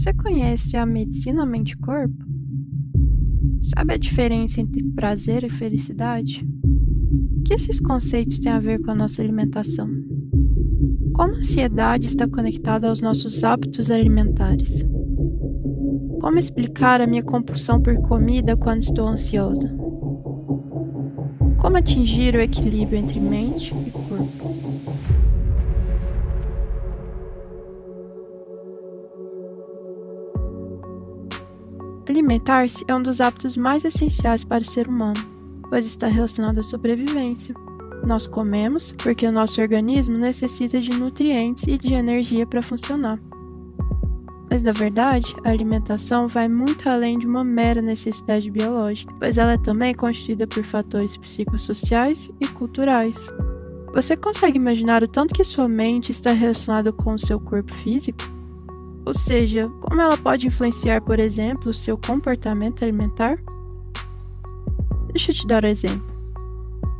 Você conhece a medicina mente-corpo? Sabe a diferença entre prazer e felicidade? O que esses conceitos têm a ver com a nossa alimentação? Como a ansiedade está conectada aos nossos hábitos alimentares? Como explicar a minha compulsão por comida quando estou ansiosa? Como atingir o equilíbrio entre mente e Alimentar-se é um dos hábitos mais essenciais para o ser humano, pois está relacionado à sobrevivência. Nós comemos porque o nosso organismo necessita de nutrientes e de energia para funcionar. Mas na verdade, a alimentação vai muito além de uma mera necessidade biológica, pois ela é também constituída por fatores psicossociais e culturais. Você consegue imaginar o tanto que sua mente está relacionada com o seu corpo físico? Ou seja, como ela pode influenciar, por exemplo, o seu comportamento alimentar? Deixa eu te dar um exemplo.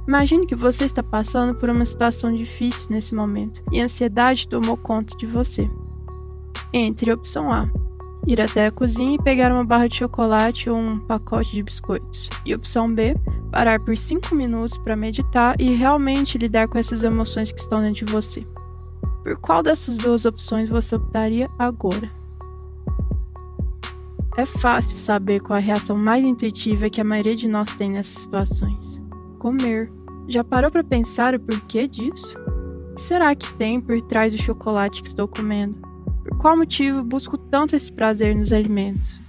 Imagine que você está passando por uma situação difícil nesse momento e a ansiedade tomou conta de você. Entre opção A, ir até a cozinha e pegar uma barra de chocolate ou um pacote de biscoitos. E opção B, parar por 5 minutos para meditar e realmente lidar com essas emoções que estão dentro de você. Por qual dessas duas opções você optaria agora? É fácil saber qual a reação mais intuitiva que a maioria de nós tem nessas situações. Comer. Já parou para pensar o porquê disso? O que será que tem por trás do chocolate que estou comendo? Por qual motivo busco tanto esse prazer nos alimentos?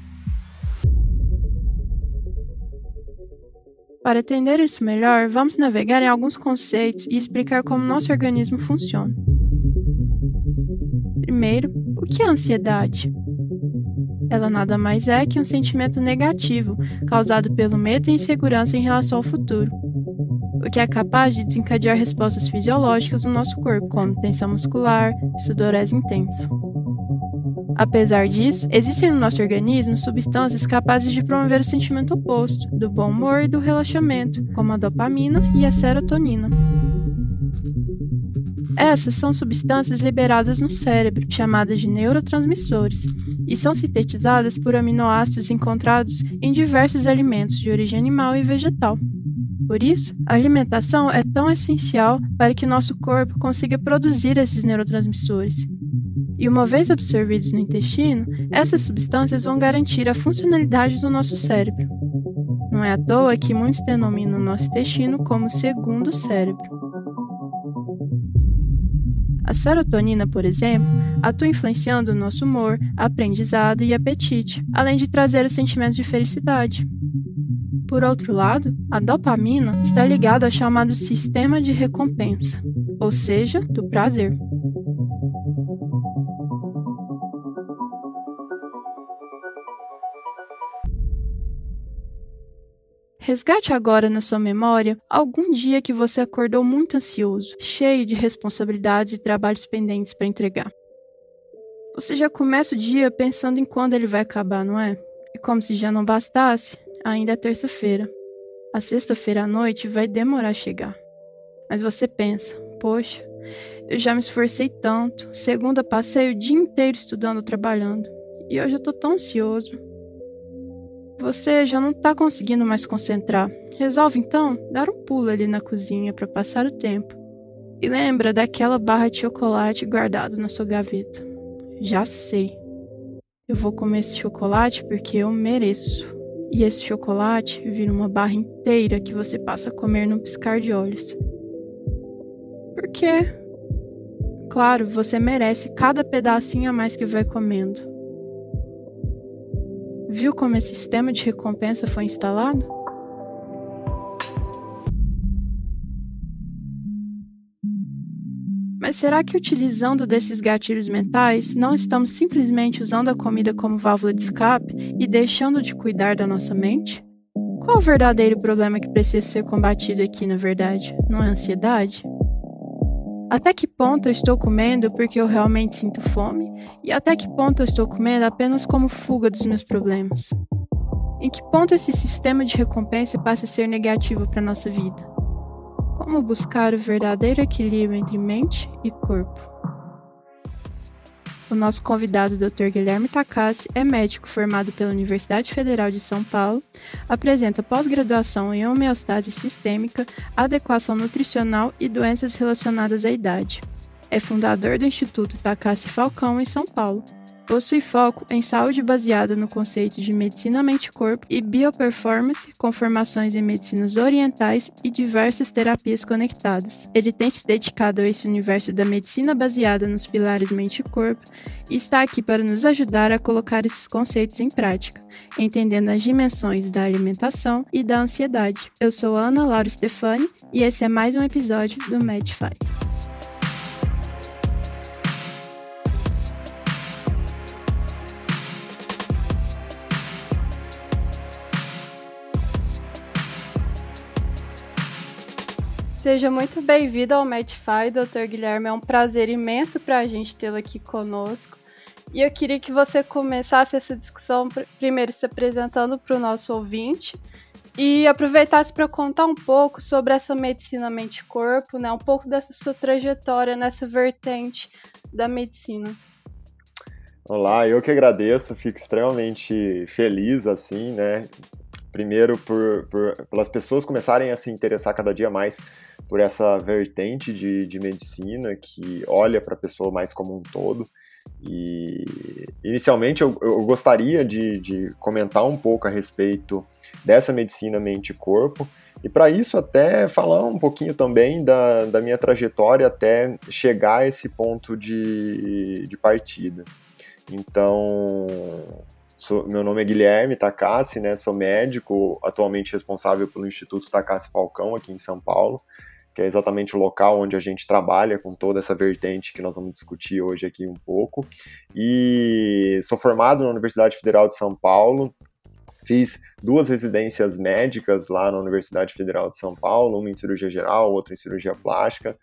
Para entender isso melhor, vamos navegar em alguns conceitos e explicar como nosso organismo funciona. Primeiro, o que é ansiedade? Ela nada mais é que um sentimento negativo causado pelo medo e insegurança em relação ao futuro, o que é capaz de desencadear respostas fisiológicas no nosso corpo, como tensão muscular e sudorese intensa. Apesar disso, existem no nosso organismo substâncias capazes de promover o sentimento oposto, do bom humor e do relaxamento, como a dopamina e a serotonina. Essas são substâncias liberadas no cérebro, chamadas de neurotransmissores, e são sintetizadas por aminoácidos encontrados em diversos alimentos de origem animal e vegetal. Por isso, a alimentação é tão essencial para que nosso corpo consiga produzir esses neurotransmissores. E uma vez absorvidos no intestino, essas substâncias vão garantir a funcionalidade do nosso cérebro. Não é à toa que muitos denominam o nosso intestino como segundo cérebro. A serotonina, por exemplo, atua influenciando o nosso humor, aprendizado e apetite, além de trazer os sentimentos de felicidade. Por outro lado, a dopamina está ligada ao chamado sistema de recompensa, ou seja, do prazer. Resgate agora na sua memória algum dia que você acordou muito ansioso, cheio de responsabilidades e trabalhos pendentes para entregar. Você já começa o dia pensando em quando ele vai acabar, não é? E como se já não bastasse, ainda é terça-feira. A sexta-feira à noite vai demorar a chegar. Mas você pensa: poxa, eu já me esforcei tanto, segunda passei o dia inteiro estudando, trabalhando, e hoje eu tô tão ansioso. Você já não está conseguindo mais concentrar. Resolve então dar um pulo ali na cozinha para passar o tempo. E lembra daquela barra de chocolate guardada na sua gaveta. Já sei. Eu vou comer esse chocolate porque eu mereço. E esse chocolate vira uma barra inteira que você passa a comer num piscar de olhos. Por quê? Claro, você merece cada pedacinho a mais que vai comendo. Viu como esse sistema de recompensa foi instalado? Mas será que utilizando desses gatilhos mentais, não estamos simplesmente usando a comida como válvula de escape e deixando de cuidar da nossa mente? Qual o verdadeiro problema que precisa ser combatido aqui, na verdade? Não é ansiedade? Até que ponto eu estou comendo porque eu realmente sinto fome? E até que ponto eu estou comendo apenas como fuga dos meus problemas? Em que ponto esse sistema de recompensa passa a ser negativo para nossa vida? Como buscar o verdadeiro equilíbrio entre mente e corpo? O nosso convidado, Dr. Guilherme Takassi, é médico formado pela Universidade Federal de São Paulo, apresenta pós-graduação em homeostase sistêmica, adequação nutricional e doenças relacionadas à idade. É fundador do Instituto Takassi Falcão em São Paulo, Possui foco em saúde baseada no conceito de medicina mente-corpo e bioperformance, com formações em medicinas orientais e diversas terapias conectadas. Ele tem se dedicado a esse universo da medicina baseada nos pilares mente-corpo e está aqui para nos ajudar a colocar esses conceitos em prática, entendendo as dimensões da alimentação e da ansiedade. Eu sou Ana Laura Stefani e esse é mais um episódio do Medify. Seja muito bem-vindo ao Medify, Dr. Guilherme. É um prazer imenso para a gente tê-lo aqui conosco. E eu queria que você começasse essa discussão primeiro se apresentando para o nosso ouvinte e aproveitasse para contar um pouco sobre essa medicina mente-corpo, né? Um pouco dessa sua trajetória nessa vertente da medicina. Olá, eu que agradeço, fico extremamente feliz assim, né? Primeiro por, por pelas pessoas começarem a se interessar cada dia mais por essa vertente de, de medicina que olha para a pessoa mais como um todo. E inicialmente eu, eu gostaria de, de comentar um pouco a respeito dessa medicina mente-corpo. E para isso, até falar um pouquinho também da, da minha trajetória até chegar a esse ponto de, de partida. Então, sou, meu nome é Guilherme Takassi, né, sou médico, atualmente responsável pelo Instituto Takassi Falcão, aqui em São Paulo que é exatamente o local onde a gente trabalha com toda essa vertente que nós vamos discutir hoje aqui um pouco. E sou formado na Universidade Federal de São Paulo. Fiz duas residências médicas lá na Universidade Federal de São Paulo, uma em cirurgia geral, outra em cirurgia plástica.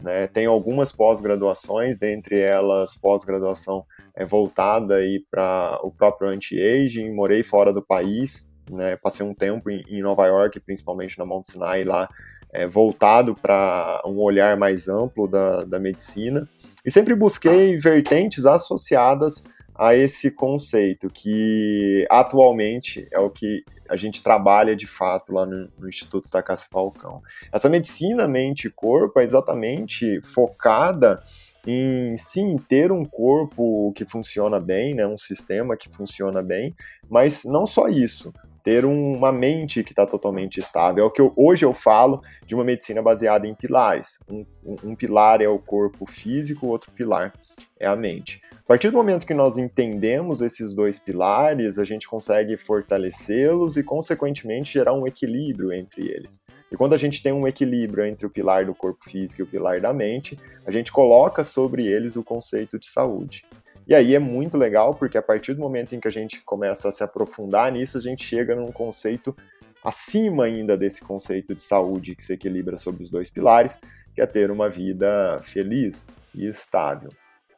Né? Tenho algumas pós-graduações, dentre elas pós-graduação é, voltada para o próprio anti-aging. Morei fora do país, né? passei um tempo em, em Nova York, principalmente na Mount Sinai, lá é, voltado para um olhar mais amplo da, da medicina, e sempre busquei vertentes associadas a esse conceito, que atualmente é o que a gente trabalha de fato lá no, no Instituto da Casa Falcão. Essa medicina mente e corpo é exatamente focada em sim ter um corpo que funciona bem, né, um sistema que funciona bem, mas não só isso, ter uma mente que está totalmente estável. É o que eu, hoje eu falo de uma medicina baseada em pilares. Um, um, pilar é o corpo físico, o outro pilar é a mente. A partir do momento que nós entendemos esses dois pilares, a gente consegue fortalecê-los e, consequentemente, gerar um equilíbrio entre eles. E quando a gente tem um equilíbrio entre o pilar do corpo físico e o pilar da mente, a gente coloca sobre eles o conceito de saúde. E aí é muito legal, porque a partir do momento em que a gente começa a se aprofundar nisso, a gente chega num conceito acima ainda desse conceito de saúde que se equilibra sobre os dois pilares, que é ter uma vida feliz e estável.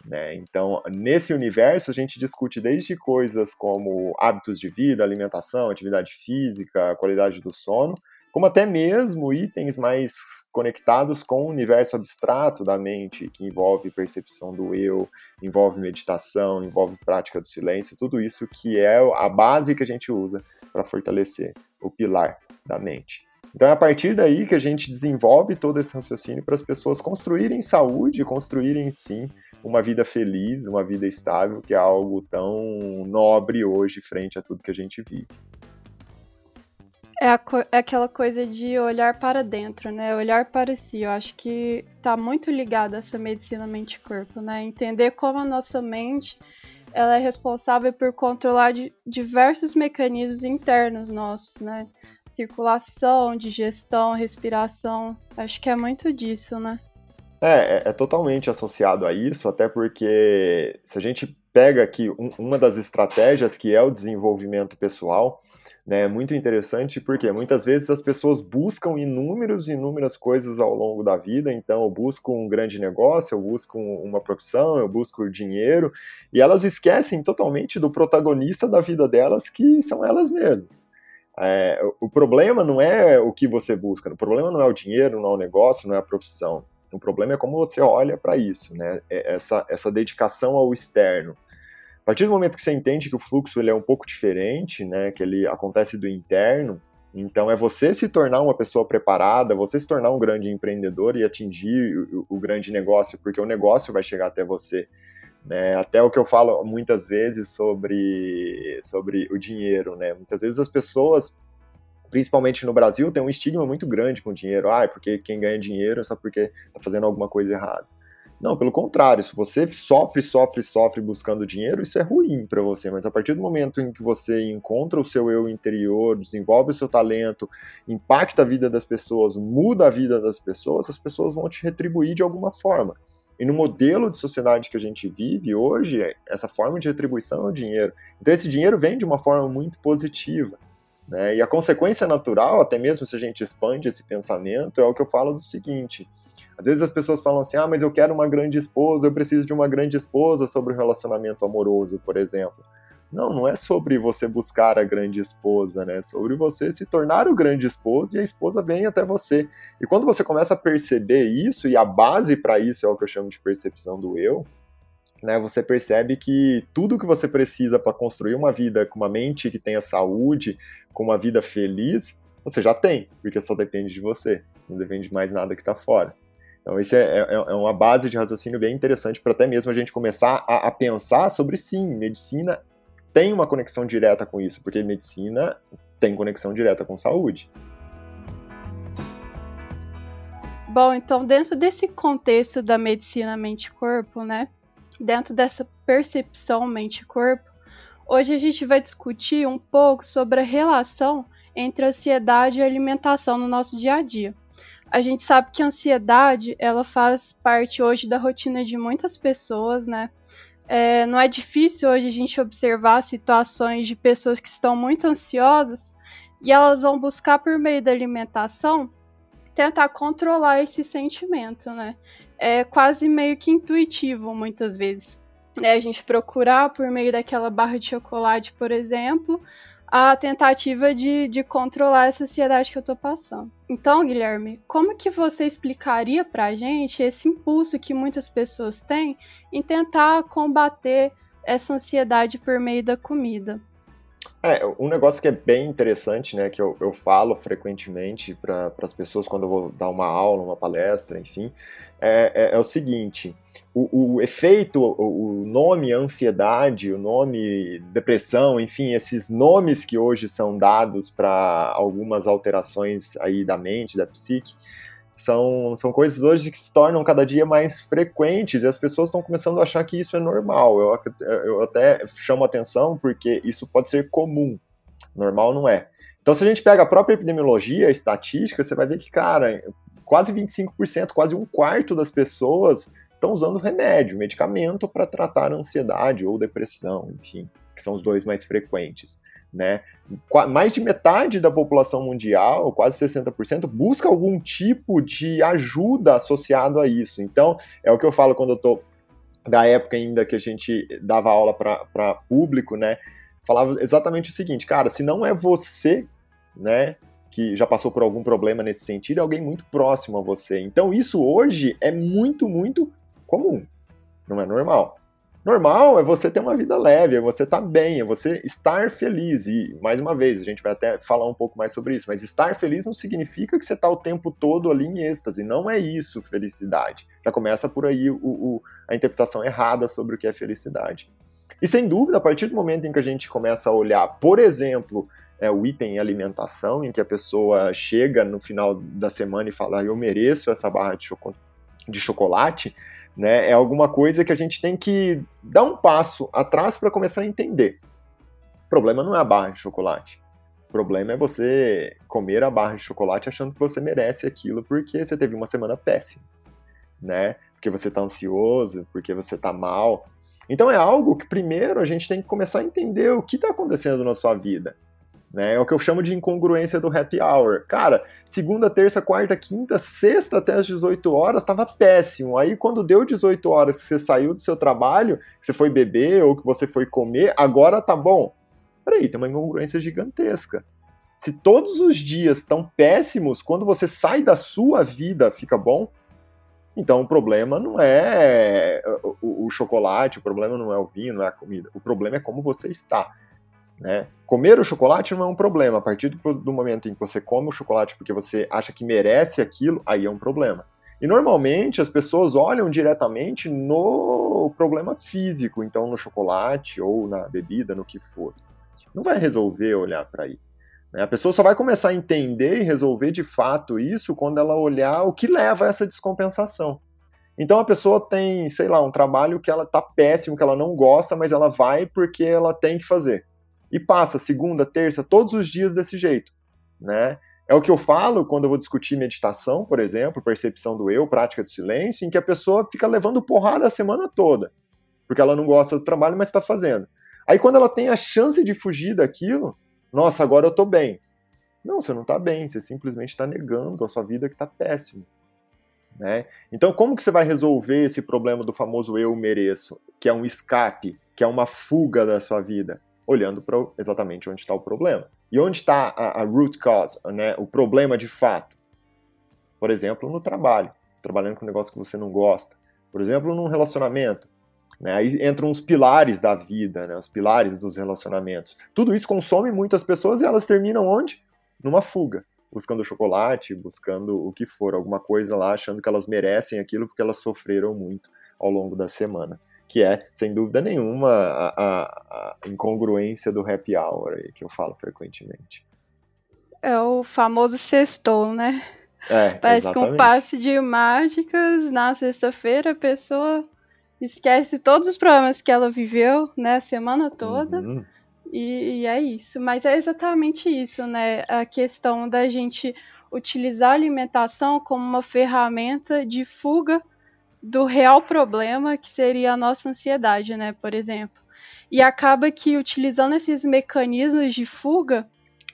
Né? Então, nesse universo, a gente discute desde coisas como hábitos de vida, alimentação, atividade física, qualidade do sono, como até mesmo itens mais conectados com o universo abstrato da mente, que envolve percepção do eu, envolve meditação, envolve prática do silêncio, tudo isso que é a base que a gente usa para fortalecer o pilar da mente. Então é a partir daí que a gente desenvolve todo esse raciocínio para as pessoas construírem saúde, construírem sim uma vida feliz, uma vida estável, que é algo tão nobre hoje frente a tudo que a gente vive. É, é, aquela coisa de olhar para dentro, né? Olhar para si. Eu acho que tá muito ligado a essa medicina mente-corpo, né? Entender como a nossa mente ela é responsável por controlar diversos mecanismos internos nossos, né? Circulação, digestão, respiração. Acho que é muito disso, né? É, é, é totalmente associado a isso, até porque se a gente pega aqui um, uma das estratégias que é o desenvolvimento pessoal, né? É muito interessante porque muitas vezes as pessoas buscam inúmeros, inúmeras coisas ao longo da vida. Então, eu busco um grande negócio, eu busco uma profissão, eu busco dinheiro, e elas esquecem totalmente do protagonista da vida delas, que são elas mesmas. É, o problema não é o que você busca, o problema não é o dinheiro, não é o negócio, não é a profissão. O problema é como você olha para isso, né? É essa, essa dedicação ao externo. A partir do momento que você entende que o fluxo ele é um pouco diferente, né, que ele acontece do interno, então é você se tornar uma pessoa preparada, você se tornar um grande empreendedor e atingir o, o grande negócio, porque o negócio vai chegar até você. Né? Até o que eu falo muitas vezes sobre, sobre o dinheiro. Né? Muitas vezes as pessoas, principalmente no Brasil, têm um estigma muito grande com o dinheiro. Ah, porque quem ganha dinheiro é só porque está fazendo alguma coisa errada. Não, pelo contrário, se você sofre, sofre, sofre buscando dinheiro, isso é ruim para você, mas a partir do momento em que você encontra o seu eu interior, desenvolve o seu talento, impacta a vida das pessoas, muda a vida das pessoas, as pessoas vão te retribuir de alguma forma. E no modelo de sociedade que a gente vive hoje, essa forma de retribuição é o dinheiro. Então esse dinheiro vem de uma forma muito positiva. Né? E a consequência natural, até mesmo se a gente expande esse pensamento, é o que eu falo do seguinte: às vezes as pessoas falam assim, ah, mas eu quero uma grande esposa, eu preciso de uma grande esposa sobre o relacionamento amoroso, por exemplo. Não, não é sobre você buscar a grande esposa, né? É sobre você se tornar o grande esposo e a esposa vem até você. E quando você começa a perceber isso, e a base para isso é o que eu chamo de percepção do eu, né, você percebe que tudo que você precisa para construir uma vida com uma mente que tenha saúde, com uma vida feliz, você já tem, porque só depende de você, não depende de mais nada que está fora. Então, isso é, é, é, uma base de raciocínio bem interessante para até mesmo a gente começar a, a, pensar sobre sim, medicina tem uma conexão direta com isso, porque medicina tem conexão direta com saúde. Bom, então, dentro desse contexto da medicina mente-corpo, né? Dentro dessa percepção mente-corpo, hoje a gente vai discutir um pouco sobre a relação entre ansiedade e alimentação no nosso dia a dia. A gente sabe que a ansiedade ela faz parte hoje da rotina de muitas pessoas, né? É, não é difícil hoje a gente observar situações de pessoas que estão muito ansiosas e elas vão buscar por meio da alimentação tentar controlar esse sentimento, né? É quase meio que intuitivo muitas vezes. É a gente procurar por meio daquela barra de chocolate, por exemplo, a tentativa de, de controlar essa ansiedade que eu tô passando. Então, Guilherme, como que você explicaria pra gente esse impulso que muitas pessoas têm em tentar combater essa ansiedade por meio da comida? É, um negócio que é bem interessante, né, que eu, eu falo frequentemente para as pessoas quando eu vou dar uma aula, uma palestra, enfim, é, é, é o seguinte: o, o efeito, o, o, nome ansiedade, o nome depressão, enfim, esses nomes que hoje são dados para algumas alterações aí da mente, da psique, são, são coisas hoje que se tornam cada dia mais frequentes e as pessoas estão começando a achar que isso é normal. Eu, eu até chamo atenção porque isso pode ser comum, normal não é. Então, se a gente pega a própria epidemiologia, a estatística, você vai ver que, cara, quase 25%, quase um quarto das pessoas estão usando remédio, medicamento para tratar ansiedade ou depressão, enfim, que são os dois mais frequentes né? Mais de metade da população mundial, quase 60%, busca algum tipo de ajuda associado a isso. Então, é o que eu falo quando eu tô da época ainda que a gente dava aula para público, né? Falava exatamente o seguinte, cara, se não é você, né, que já passou por algum problema nesse sentido, é alguém muito próximo a você. Então, isso hoje é muito, muito comum. Não é normal. Normal é você ter uma vida leve, é você estar tá bem, é você estar feliz. E, mais uma vez, a gente vai até falar um pouco mais sobre isso, mas estar feliz não significa que você está o tempo todo ali em êxtase. Não é isso felicidade. Já começa por aí o, o, a interpretação errada sobre o que é felicidade. E sem dúvida, a partir do momento em que a gente começa a olhar, por exemplo, é, o item alimentação, em que a pessoa chega no final da semana e fala, eu mereço essa barra de, de chocolate, né? É alguma coisa que a gente tem que dar um passo atrás para começar a entender. O problema não é a barra de chocolate. O problema é você comer a barra de chocolate achando que você merece aquilo porque você teve uma semana péssima, né? Porque você está ansioso, porque você está mal. Então é algo que primeiro a gente tem que começar a entender o que está acontecendo na sua vida. Né? É o que eu chamo de incongruência do happy hour. Cara, segunda, terça, quarta, quinta, sexta até as 18 horas tava péssimo. Aí quando deu 18 horas que você saiu do seu trabalho, que você foi beber ou que você foi comer, agora tá bom. Peraí, tem uma incongruência gigantesca. Se todos os dias estão péssimos, quando você sai da sua vida fica bom, Então o problema não é o, o, chocolate, o problema não é o vinho, não é a comida. O problema é como você está. Né? Comer o chocolate não é um problema. A partir do, momento em que você come o chocolate porque você acha que merece aquilo, aí é um problema. E normalmente as pessoas olham diretamente no problema físico, então no chocolate ou na bebida, no que for. Não vai resolver olhar para aí. Né? A pessoa só vai começar a entender e resolver de fato isso quando ela olhar o que leva a essa descompensação. Então a pessoa tem, sei lá, um trabalho que ela tá péssimo, que ela não gosta, mas ela vai porque ela tem que fazer. E passa segunda, terça, todos os dias desse jeito, né? É o que eu falo quando eu vou discutir meditação, por exemplo, percepção do eu, prática do silêncio, em que a pessoa fica levando porrada a semana toda, porque ela não gosta do trabalho, mas está fazendo. Aí quando ela tem a chance de fugir daquilo, nossa, agora eu estou bem. Não, você não está bem, você simplesmente está negando a sua vida que está péssima. Né? Então, como que você vai resolver esse problema do famoso eu mereço, que é um escape, que é uma fuga da sua vida? Olhando para exatamente onde está o problema. E onde está a, a root cause, né, o problema de fato? Por exemplo, no trabalho, trabalhando com um negócio que você não gosta. Por exemplo, num relacionamento. Né, aí entram os pilares da vida, né, os pilares dos relacionamentos. Tudo isso consome muitas pessoas e elas terminam onde? Numa fuga. Buscando chocolate, buscando o que for, alguma coisa lá, achando que elas merecem aquilo porque elas sofreram muito ao longo da semana que é, sem dúvida nenhuma, a, a, a incongruência do happy hour aí, que eu falo frequentemente. É o famoso sextou, né? É, Parece exatamente. que um passe de mágicas na sexta-feira a pessoa esquece todos os problemas que ela viveu, né, a semana toda. Uhum. E, e, é isso. Mas é exatamente isso, né? A questão da gente utilizar a alimentação como uma ferramenta de fuga do real problema que seria a nossa ansiedade, né, por exemplo. E acaba que utilizando esses mecanismos de fuga,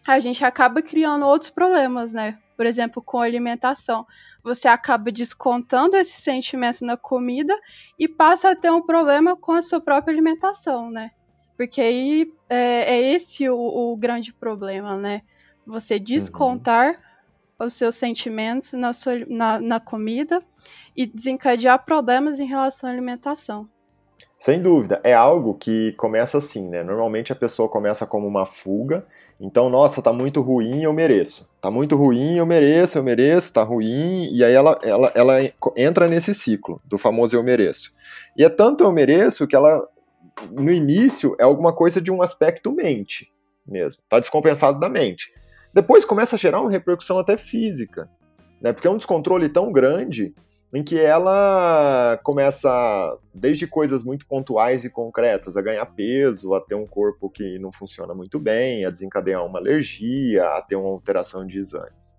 a gente acaba criando outros problemas, né? Por exemplo, com alimentação. Você acaba descontando esse sentimento na comida e passa a ter um problema com a sua própria alimentação, né? Porque aí é, é esse o, o, grande problema, né? Você uhum. descontar uhum. os seus sentimentos na, sua, na, na comida e desencadear problemas em relação à alimentação. Sem dúvida, é algo que começa assim, né? Normalmente a pessoa começa como uma fuga, então, nossa, tá muito ruim, eu mereço. Tá muito ruim, eu mereço, eu mereço, tá ruim, e aí ela, ela, ela entra nesse ciclo do famoso eu mereço. E é tanto eu mereço que ela, no início, é alguma coisa de um aspecto mente mesmo, tá descompensado da mente. Depois começa a gerar uma repercussão até física, né? Porque é um descontrole tão grande em que ela começa, desde coisas muito pontuais e concretas, a ganhar peso, a ter um corpo que não funciona muito bem, a desencadear uma alergia, a ter uma alteração de exames.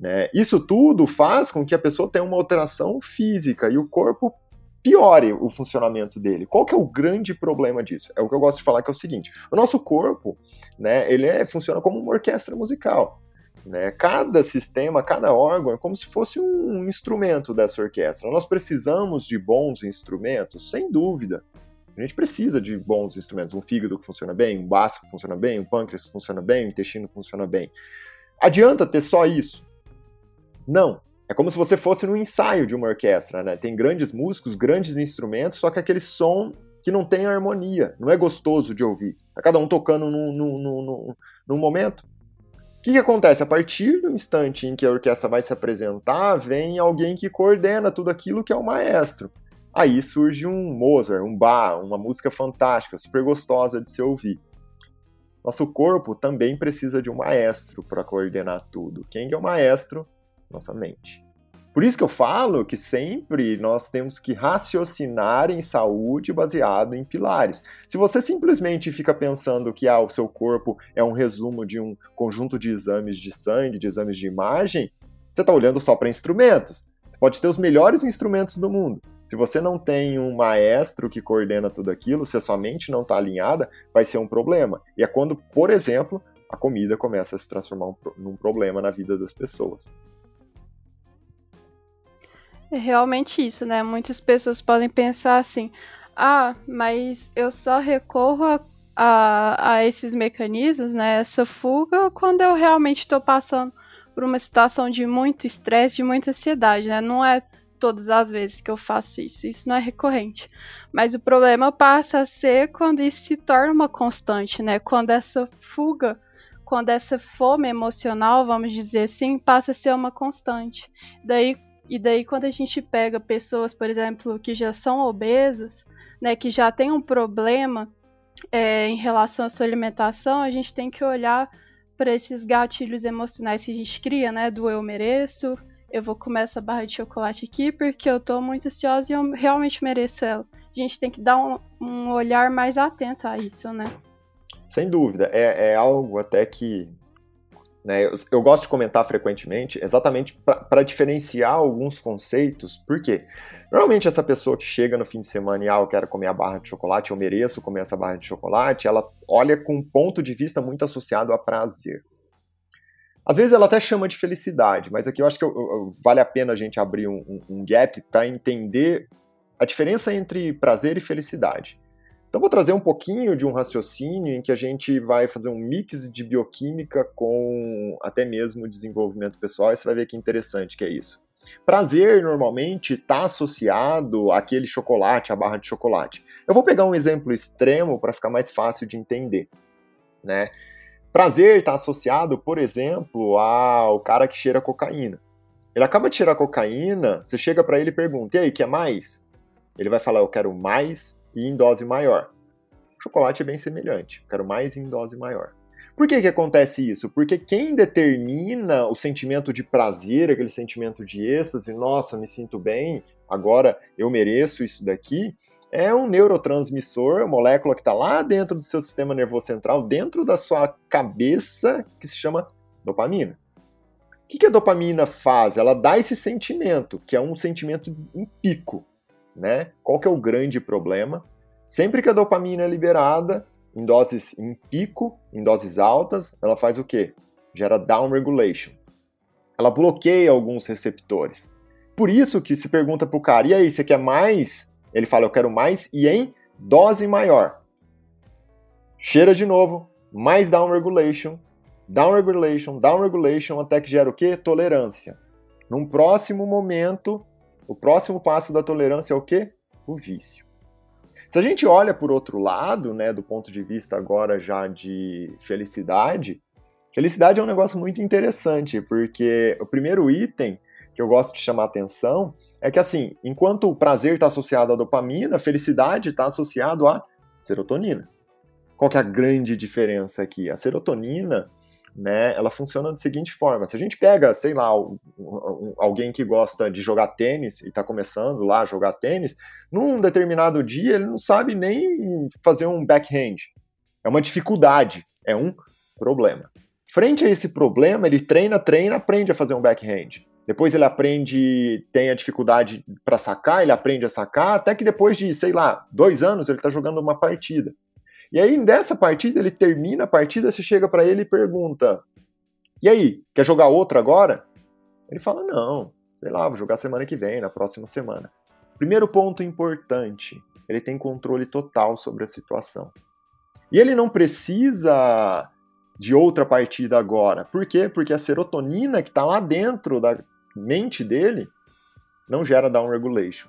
Né? Isso tudo faz com que a pessoa tenha uma alteração física e o corpo piore o funcionamento dele. Qual que é o grande problema disso? É o que eu gosto de falar que é o seguinte: o nosso corpo, né, ele é, funciona como uma orquestra musical. Né? Cada sistema, cada órgão é como se fosse um instrumento dessa orquestra. Nós precisamos de bons instrumentos, sem dúvida. A gente precisa de bons instrumentos. Um fígado que funciona bem, um baço que funciona bem, um pâncreas que funciona bem, um intestino que funciona bem. Adianta ter só isso? Não. É como se você fosse no ensaio de uma orquestra, né? Tem grandes músicos, grandes instrumentos, só que aquele som que não tem harmonia, não é gostoso de ouvir. Tá cada um tocando num, num, num, num momento que, que acontece? A partir do instante em que a orquestra vai se apresentar, vem alguém que coordena tudo aquilo que é o maestro. Aí surge um Mozart, um Bach, uma música fantástica, super gostosa de se ouvir. Nosso corpo também precisa de um maestro para coordenar tudo. Quem é o maestro? Nossa mente. Por isso que eu falo que sempre nós temos que raciocinar em saúde baseado em pilares. Se você simplesmente fica pensando que ah, o seu corpo é um resumo de um conjunto de exames de sangue, de exames de imagem, você está olhando só para instrumentos. Você pode ter os melhores instrumentos do mundo. Se você não tem um maestro que coordena tudo aquilo, se a sua mente não está alinhada, vai ser um problema. E é quando, por exemplo, a comida começa a se transformar num problema na vida das pessoas. É realmente isso, né? Muitas pessoas podem pensar assim: ah, mas eu só recorro a, a, a esses mecanismos, né? Essa fuga, quando eu realmente estou passando por uma situação de muito estresse, de muita ansiedade, né? Não é todas as vezes que eu faço isso. Isso não é recorrente. Mas o problema passa a ser quando isso se torna uma constante, né? Quando essa fuga, quando essa fome emocional, vamos dizer assim, passa a ser uma constante. Daí, e daí quando a gente pega pessoas, por exemplo, que já são obesas, né, que já tem um problema é, em relação à sua alimentação, a gente tem que olhar para esses gatilhos emocionais que a gente cria, né? Do eu mereço, eu vou comer essa barra de chocolate aqui porque eu tô muito ansiosa e eu realmente mereço ela. A gente tem que dar um, um olhar mais atento a isso, né? Sem dúvida. É, é algo até que né, eu, eu, gosto de comentar frequentemente exatamente para diferenciar alguns conceitos. Por quê? Normalmente essa pessoa que chega no fim de semana e ah, eu quero comer a barra de chocolate, eu mereço comer essa barra de chocolate, ela olha com um ponto de vista muito associado a prazer. Às vezes ela até chama de felicidade, mas aqui eu acho que eu, eu, vale a pena a gente abrir um, um, um gap para entender a diferença entre prazer e felicidade. Então vou trazer um pouquinho de um raciocínio em que a gente vai fazer um mix de bioquímica com até mesmo desenvolvimento pessoal, e você vai ver que interessante que é isso. Prazer normalmente está associado àquele chocolate, à barra de chocolate. Eu vou pegar um exemplo extremo para ficar mais fácil de entender, né? Prazer está associado, por exemplo, ao cara que cheira cocaína. Ele acaba de cheirar cocaína, você chega para ele e pergunta: "E aí, quer mais?" Ele vai falar: "Eu quero mais e em dose maior. O chocolate é bem semelhante, quero mais em dose maior. Por que, que acontece isso? Porque quem determina o sentimento de prazer, aquele sentimento de êxtase, nossa, me sinto bem, agora eu mereço isso daqui, é um neurotransmissor, molécula que está lá dentro do seu sistema nervoso central, dentro da sua cabeça, que se chama dopamina. O que, que a dopamina faz? Ela dá esse sentimento, que é um sentimento em pico né? Qual que é o grande problema? Sempre que a dopamina é liberada em doses em pico, em doses altas, ela faz o quê? Gera down regulation. Ela bloqueia alguns receptores. Por isso que se pergunta pro cara, e aí, você quer mais? Ele fala, eu quero mais e em dose maior. Cheira de novo, mais down regulation, down regulation, down regulation, até que gera o quê? Tolerância. Num próximo momento, o próximo passo da tolerância é o quê? O vício. Se a gente olha por outro lado, né, do ponto de vista agora já de felicidade, felicidade é um negócio muito interessante, porque o primeiro item que eu gosto de chamar atenção é que, assim, enquanto o prazer está associado à dopamina, a felicidade está associado à serotonina. Qual que é a grande diferença aqui? A serotonina né, ela funciona da seguinte forma: se a gente pega, sei lá, um, um, alguém que gosta de jogar tênis e está começando lá a jogar tênis, num determinado dia ele não sabe nem fazer um backhand. É uma dificuldade, é um problema. Frente a esse problema, ele treina, treina, aprende a fazer um backhand. Depois ele aprende, tem a dificuldade para sacar, ele aprende a sacar, até que depois de, sei lá, dois anos ele está jogando uma partida. E aí, dessa partida, ele termina a partida, você chega para ele e pergunta: E aí, quer jogar outra agora? Ele fala: Não, sei lá, vou jogar semana que vem, na próxima semana. Primeiro ponto importante: ele tem controle total sobre a situação. E ele não precisa de outra partida agora. Por quê? Porque a serotonina que está lá dentro da mente dele não gera down regulation.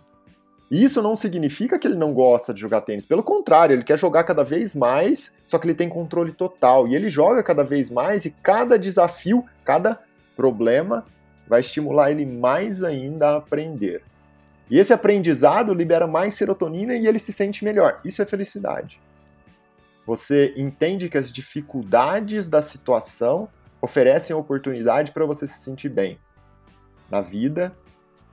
Isso não significa que ele não gosta de jogar tênis. Pelo contrário, ele quer jogar cada vez mais, só que ele tem controle total. E ele joga cada vez mais e cada desafio, cada problema vai estimular ele mais ainda a aprender. E esse aprendizado libera mais serotonina e ele se sente melhor. Isso é felicidade. Você entende que as dificuldades da situação oferecem oportunidade para você se sentir bem. Na vida,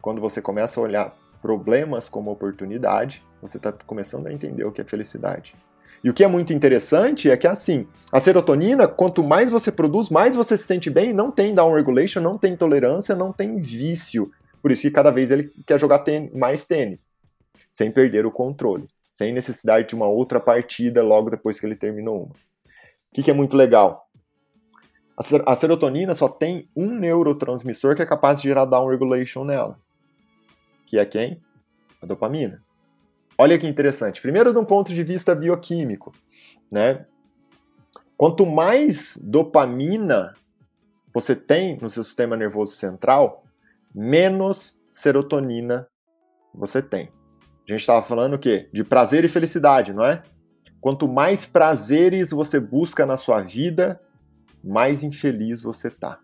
quando você começa a olhar problemas como oportunidade, você está começando a entender o que é felicidade. E o que é muito interessante é que, assim, a serotonina, quanto mais você produz, mais você se sente bem, não tem down regulation, não tem tolerância, não tem vício. Por isso que cada vez ele quer jogar mais tênis, sem perder o controle, sem necessidade de uma outra partida logo depois que ele terminou uma. O que, que é muito legal? A serotonina só tem um neurotransmissor que é capaz de gerar down regulation nela que é quem? A dopamina. Olha que interessante. Primeiro, de um ponto de vista bioquímico, né? Quanto mais dopamina você tem no seu sistema nervoso central, menos serotonina você tem. A gente estava falando o quê? De prazer e felicidade, não é? Quanto mais prazeres você busca na sua vida, mais infeliz você tá.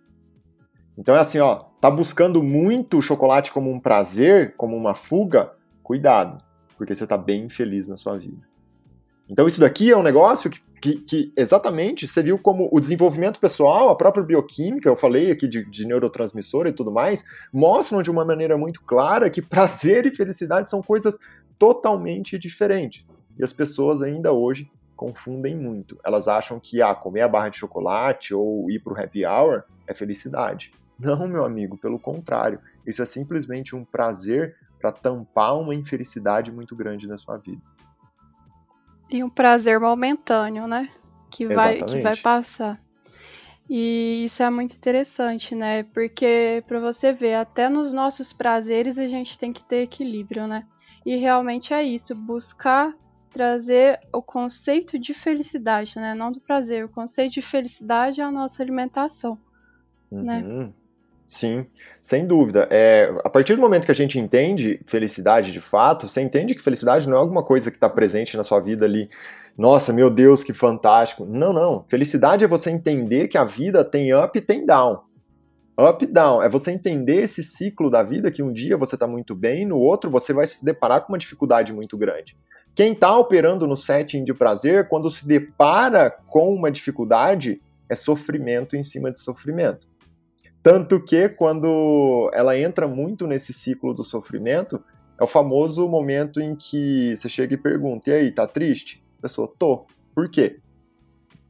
Então é assim, ó, tá buscando muito o chocolate como um prazer, como uma fuga, cuidado, porque você tá bem infeliz na sua vida. Então isso daqui é um negócio que, que, que exatamente você viu como o desenvolvimento pessoal, a própria bioquímica, eu falei aqui de, de neurotransmissor e tudo mais, mostram de uma maneira muito clara que prazer e felicidade são coisas totalmente diferentes. E as pessoas ainda hoje confundem muito. Elas acham que ah, comer a barra de chocolate ou ir para o happy hour é felicidade. Não, meu amigo, pelo contrário. Isso é simplesmente um prazer para tampar uma infelicidade muito grande na sua vida. E um prazer momentâneo, né? Que vai, que vai passar. E isso é muito interessante, né? Porque para você ver, até nos nossos prazeres a gente tem que ter equilíbrio, né? E realmente é isso, buscar trazer o conceito de felicidade, né? Não do prazer, o conceito de felicidade é a nossa alimentação, né? uhum. né? Sim, sem dúvida. É, a partir do momento que a gente entende felicidade de fato, você entende que felicidade não é alguma coisa que está presente na sua vida ali. Nossa, meu Deus, que fantástico. Não, não. Felicidade é você entender que a vida tem up e tem down. Up e down é você entender esse ciclo da vida que um dia você está muito bem, no outro você vai se deparar com uma dificuldade muito grande. Quem está operando no setting de prazer, quando se depara com uma dificuldade, é sofrimento em cima de sofrimento. Tanto que quando ela entra muito nesse ciclo do sofrimento, é o famoso momento em que você chega e pergunta: "E aí, tá triste?" A pessoa: "Tô". Por quê?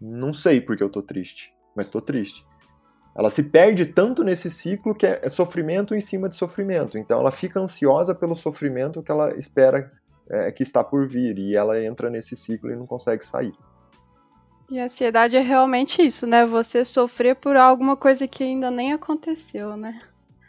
Não sei porque eu tô triste, mas tô triste. Ela se perde tanto nesse ciclo que é sofrimento em cima de sofrimento. Então ela fica ansiosa pelo sofrimento que ela espera é, que está por vir e ela entra nesse ciclo e não consegue sair. E a ansiedade é realmente isso, né? Você sofrer por alguma coisa que ainda nem aconteceu, né?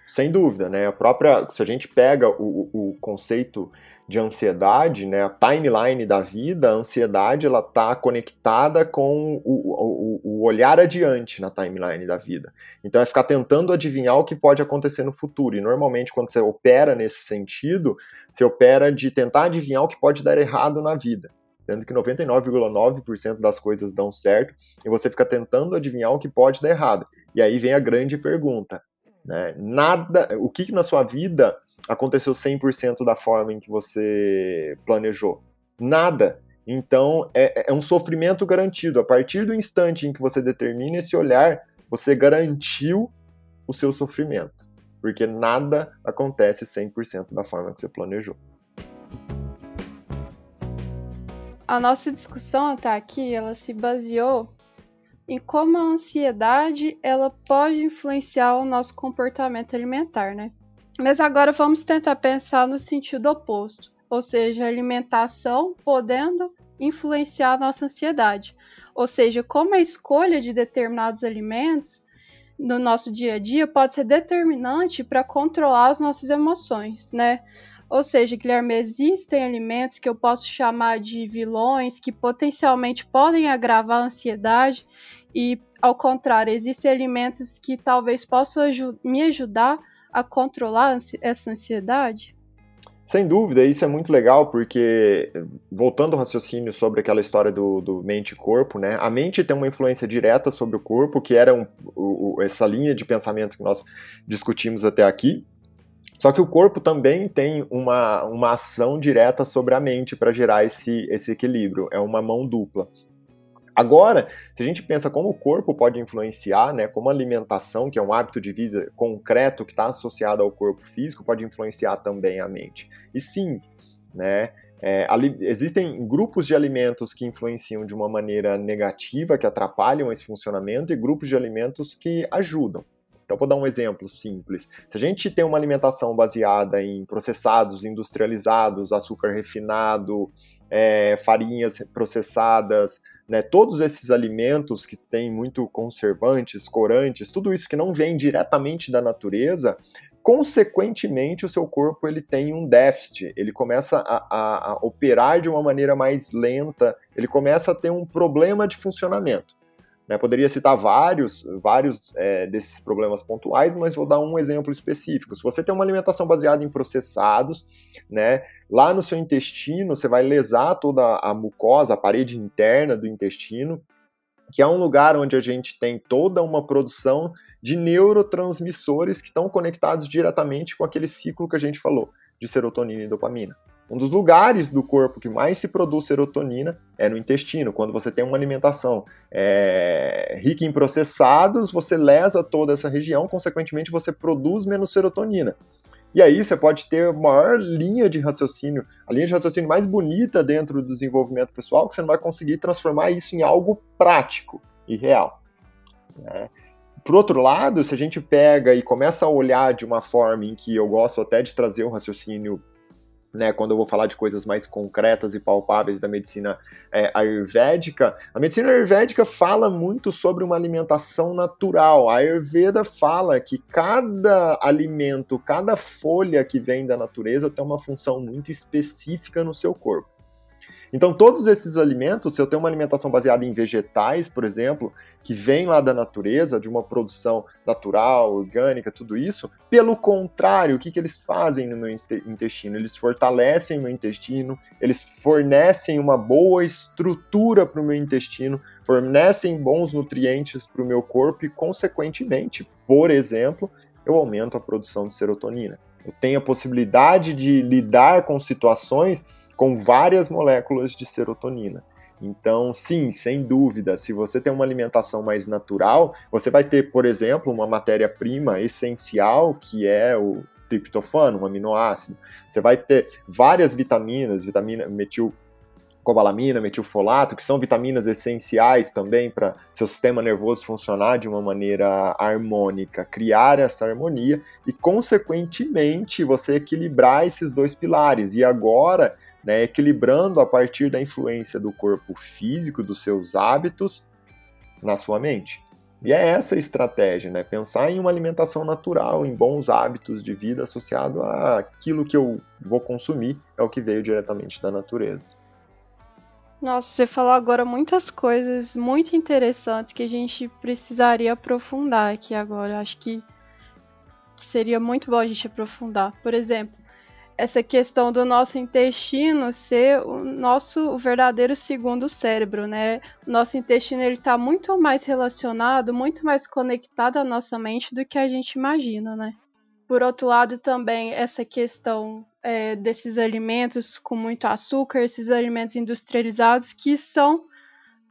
Sem dúvida, né? A própria, se a gente pega o, o conceito de ansiedade, né? A timeline da vida, a ansiedade ela está conectada com o, o, o, olhar adiante na timeline da vida. Então é ficar tentando adivinhar o que pode acontecer no futuro. E normalmente quando você opera nesse sentido, você opera de tentar adivinhar o que pode dar errado na vida sendo que 99,9% das coisas dão certo, e você fica tentando adivinhar o que pode dar errado. E aí vem a grande pergunta, né? Nada, o que na sua vida aconteceu 100% da forma em que você planejou? Nada. Então é, é um sofrimento garantido. A partir do instante em que você determina esse olhar, você garantiu o seu sofrimento, porque nada acontece 100% da forma que você planejou. A nossa discussão até aqui, ela se baseou em como a ansiedade ela pode influenciar o nosso comportamento alimentar, né? Mas agora vamos tentar pensar no sentido oposto, ou seja, a alimentação podendo influenciar a nossa ansiedade. Ou seja, como a escolha de determinados alimentos no nosso dia a dia pode ser determinante para controlar as nossas emoções, né? Ou seja, Guilherme, existem alimentos que eu posso chamar de vilões que potencialmente podem agravar a ansiedade e, ao contrário, existem alimentos que talvez possam me ajudar a controlar essa ansiedade? Sem dúvida, isso é muito legal porque, voltando ao raciocínio sobre aquela história do, do mente e corpo, né? A mente tem uma influência direta sobre o corpo, que era um, o, essa linha de pensamento que nós discutimos até aqui, só que o corpo também tem uma, uma ação direta sobre a mente para gerar esse, esse equilíbrio. É uma mão dupla. Agora, se a gente pensa como o corpo pode influenciar, né, como a alimentação, que é um hábito de vida concreto que está associado ao corpo físico, pode influenciar também a mente. E sim, né, é, ali, existem grupos de alimentos que influenciam de uma maneira negativa, que atrapalham esse funcionamento, e grupos de alimentos que ajudam. Então, vou dar um exemplo simples. Se a gente tem uma alimentação baseada em processados, industrializados, açúcar refinado, é, farinhas processadas, né, todos esses alimentos que têm muito conservantes, corantes, tudo isso que não vem diretamente da natureza, consequentemente o seu corpo ele tem um déficit, ele começa a, a, a operar de uma maneira mais lenta, ele começa a ter um problema de funcionamento. Né? Poderia citar vários, vários é, desses problemas pontuais, mas vou dar um exemplo específico. Se você tem uma alimentação baseada em processados, né, lá no seu intestino você vai lesar toda a mucosa, a parede interna do intestino, que é um lugar onde a gente tem toda uma produção de neurotransmissores que estão conectados diretamente com aquele ciclo que a gente falou de serotonina e dopamina. Um dos lugares do corpo que mais se produz serotonina é no intestino. Quando você tem uma alimentação é, rica em processados, você lesa toda essa região, consequentemente, você produz menos serotonina. E aí você pode ter a maior linha de raciocínio, a linha de raciocínio mais bonita dentro do desenvolvimento pessoal, que você não vai conseguir transformar isso em algo prático e real. Né? Por outro lado, se a gente pega e começa a olhar de uma forma em que eu gosto até de trazer um raciocínio né, quando eu vou falar de coisas mais concretas e palpáveis da medicina é, ayurvédica, a medicina ayurvédica fala muito sobre uma alimentação natural. A Ayurveda fala que cada alimento, cada folha que vem da natureza tem uma função muito específica no seu corpo. Então, todos esses alimentos, se eu tenho uma alimentação baseada em vegetais, por exemplo, que vem lá da natureza, de uma produção natural, orgânica, tudo isso, pelo contrário, o que, que eles fazem no meu intestino? Eles fortalecem o meu intestino, eles fornecem uma boa estrutura para o meu intestino, fornecem bons nutrientes para o meu corpo e, consequentemente, por exemplo, eu aumento a produção de serotonina. Eu tenho a possibilidade de lidar com situações com várias moléculas de serotonina. Então, sim, sem dúvida, se você tem uma alimentação mais natural, você vai ter, por exemplo, uma matéria-prima essencial que é o triptofano, um aminoácido. Você vai ter várias vitaminas, vitamina metil cobalamina, metilfolato, que são vitaminas essenciais também para seu sistema nervoso funcionar de uma maneira harmônica, criar essa harmonia e, consequentemente, você equilibrar esses dois pilares. E agora, né, equilibrando a partir da influência do corpo físico, dos seus hábitos na sua mente. E é essa a estratégia, né? Pensar em uma alimentação natural, em bons hábitos de vida associado àquilo que eu vou consumir, é o que veio diretamente da natureza. Nossa, você falou agora muitas coisas muito interessantes que a gente precisaria aprofundar aqui agora. Acho que, seria muito bom a gente aprofundar. Por exemplo, essa questão do nosso intestino ser o nosso o verdadeiro segundo cérebro, né? O nosso intestino ele está muito mais relacionado, muito mais conectado à nossa mente do que a gente imagina, né? Por outro lado, também essa questão é, desses alimentos com muito açúcar, esses alimentos industrializados, que são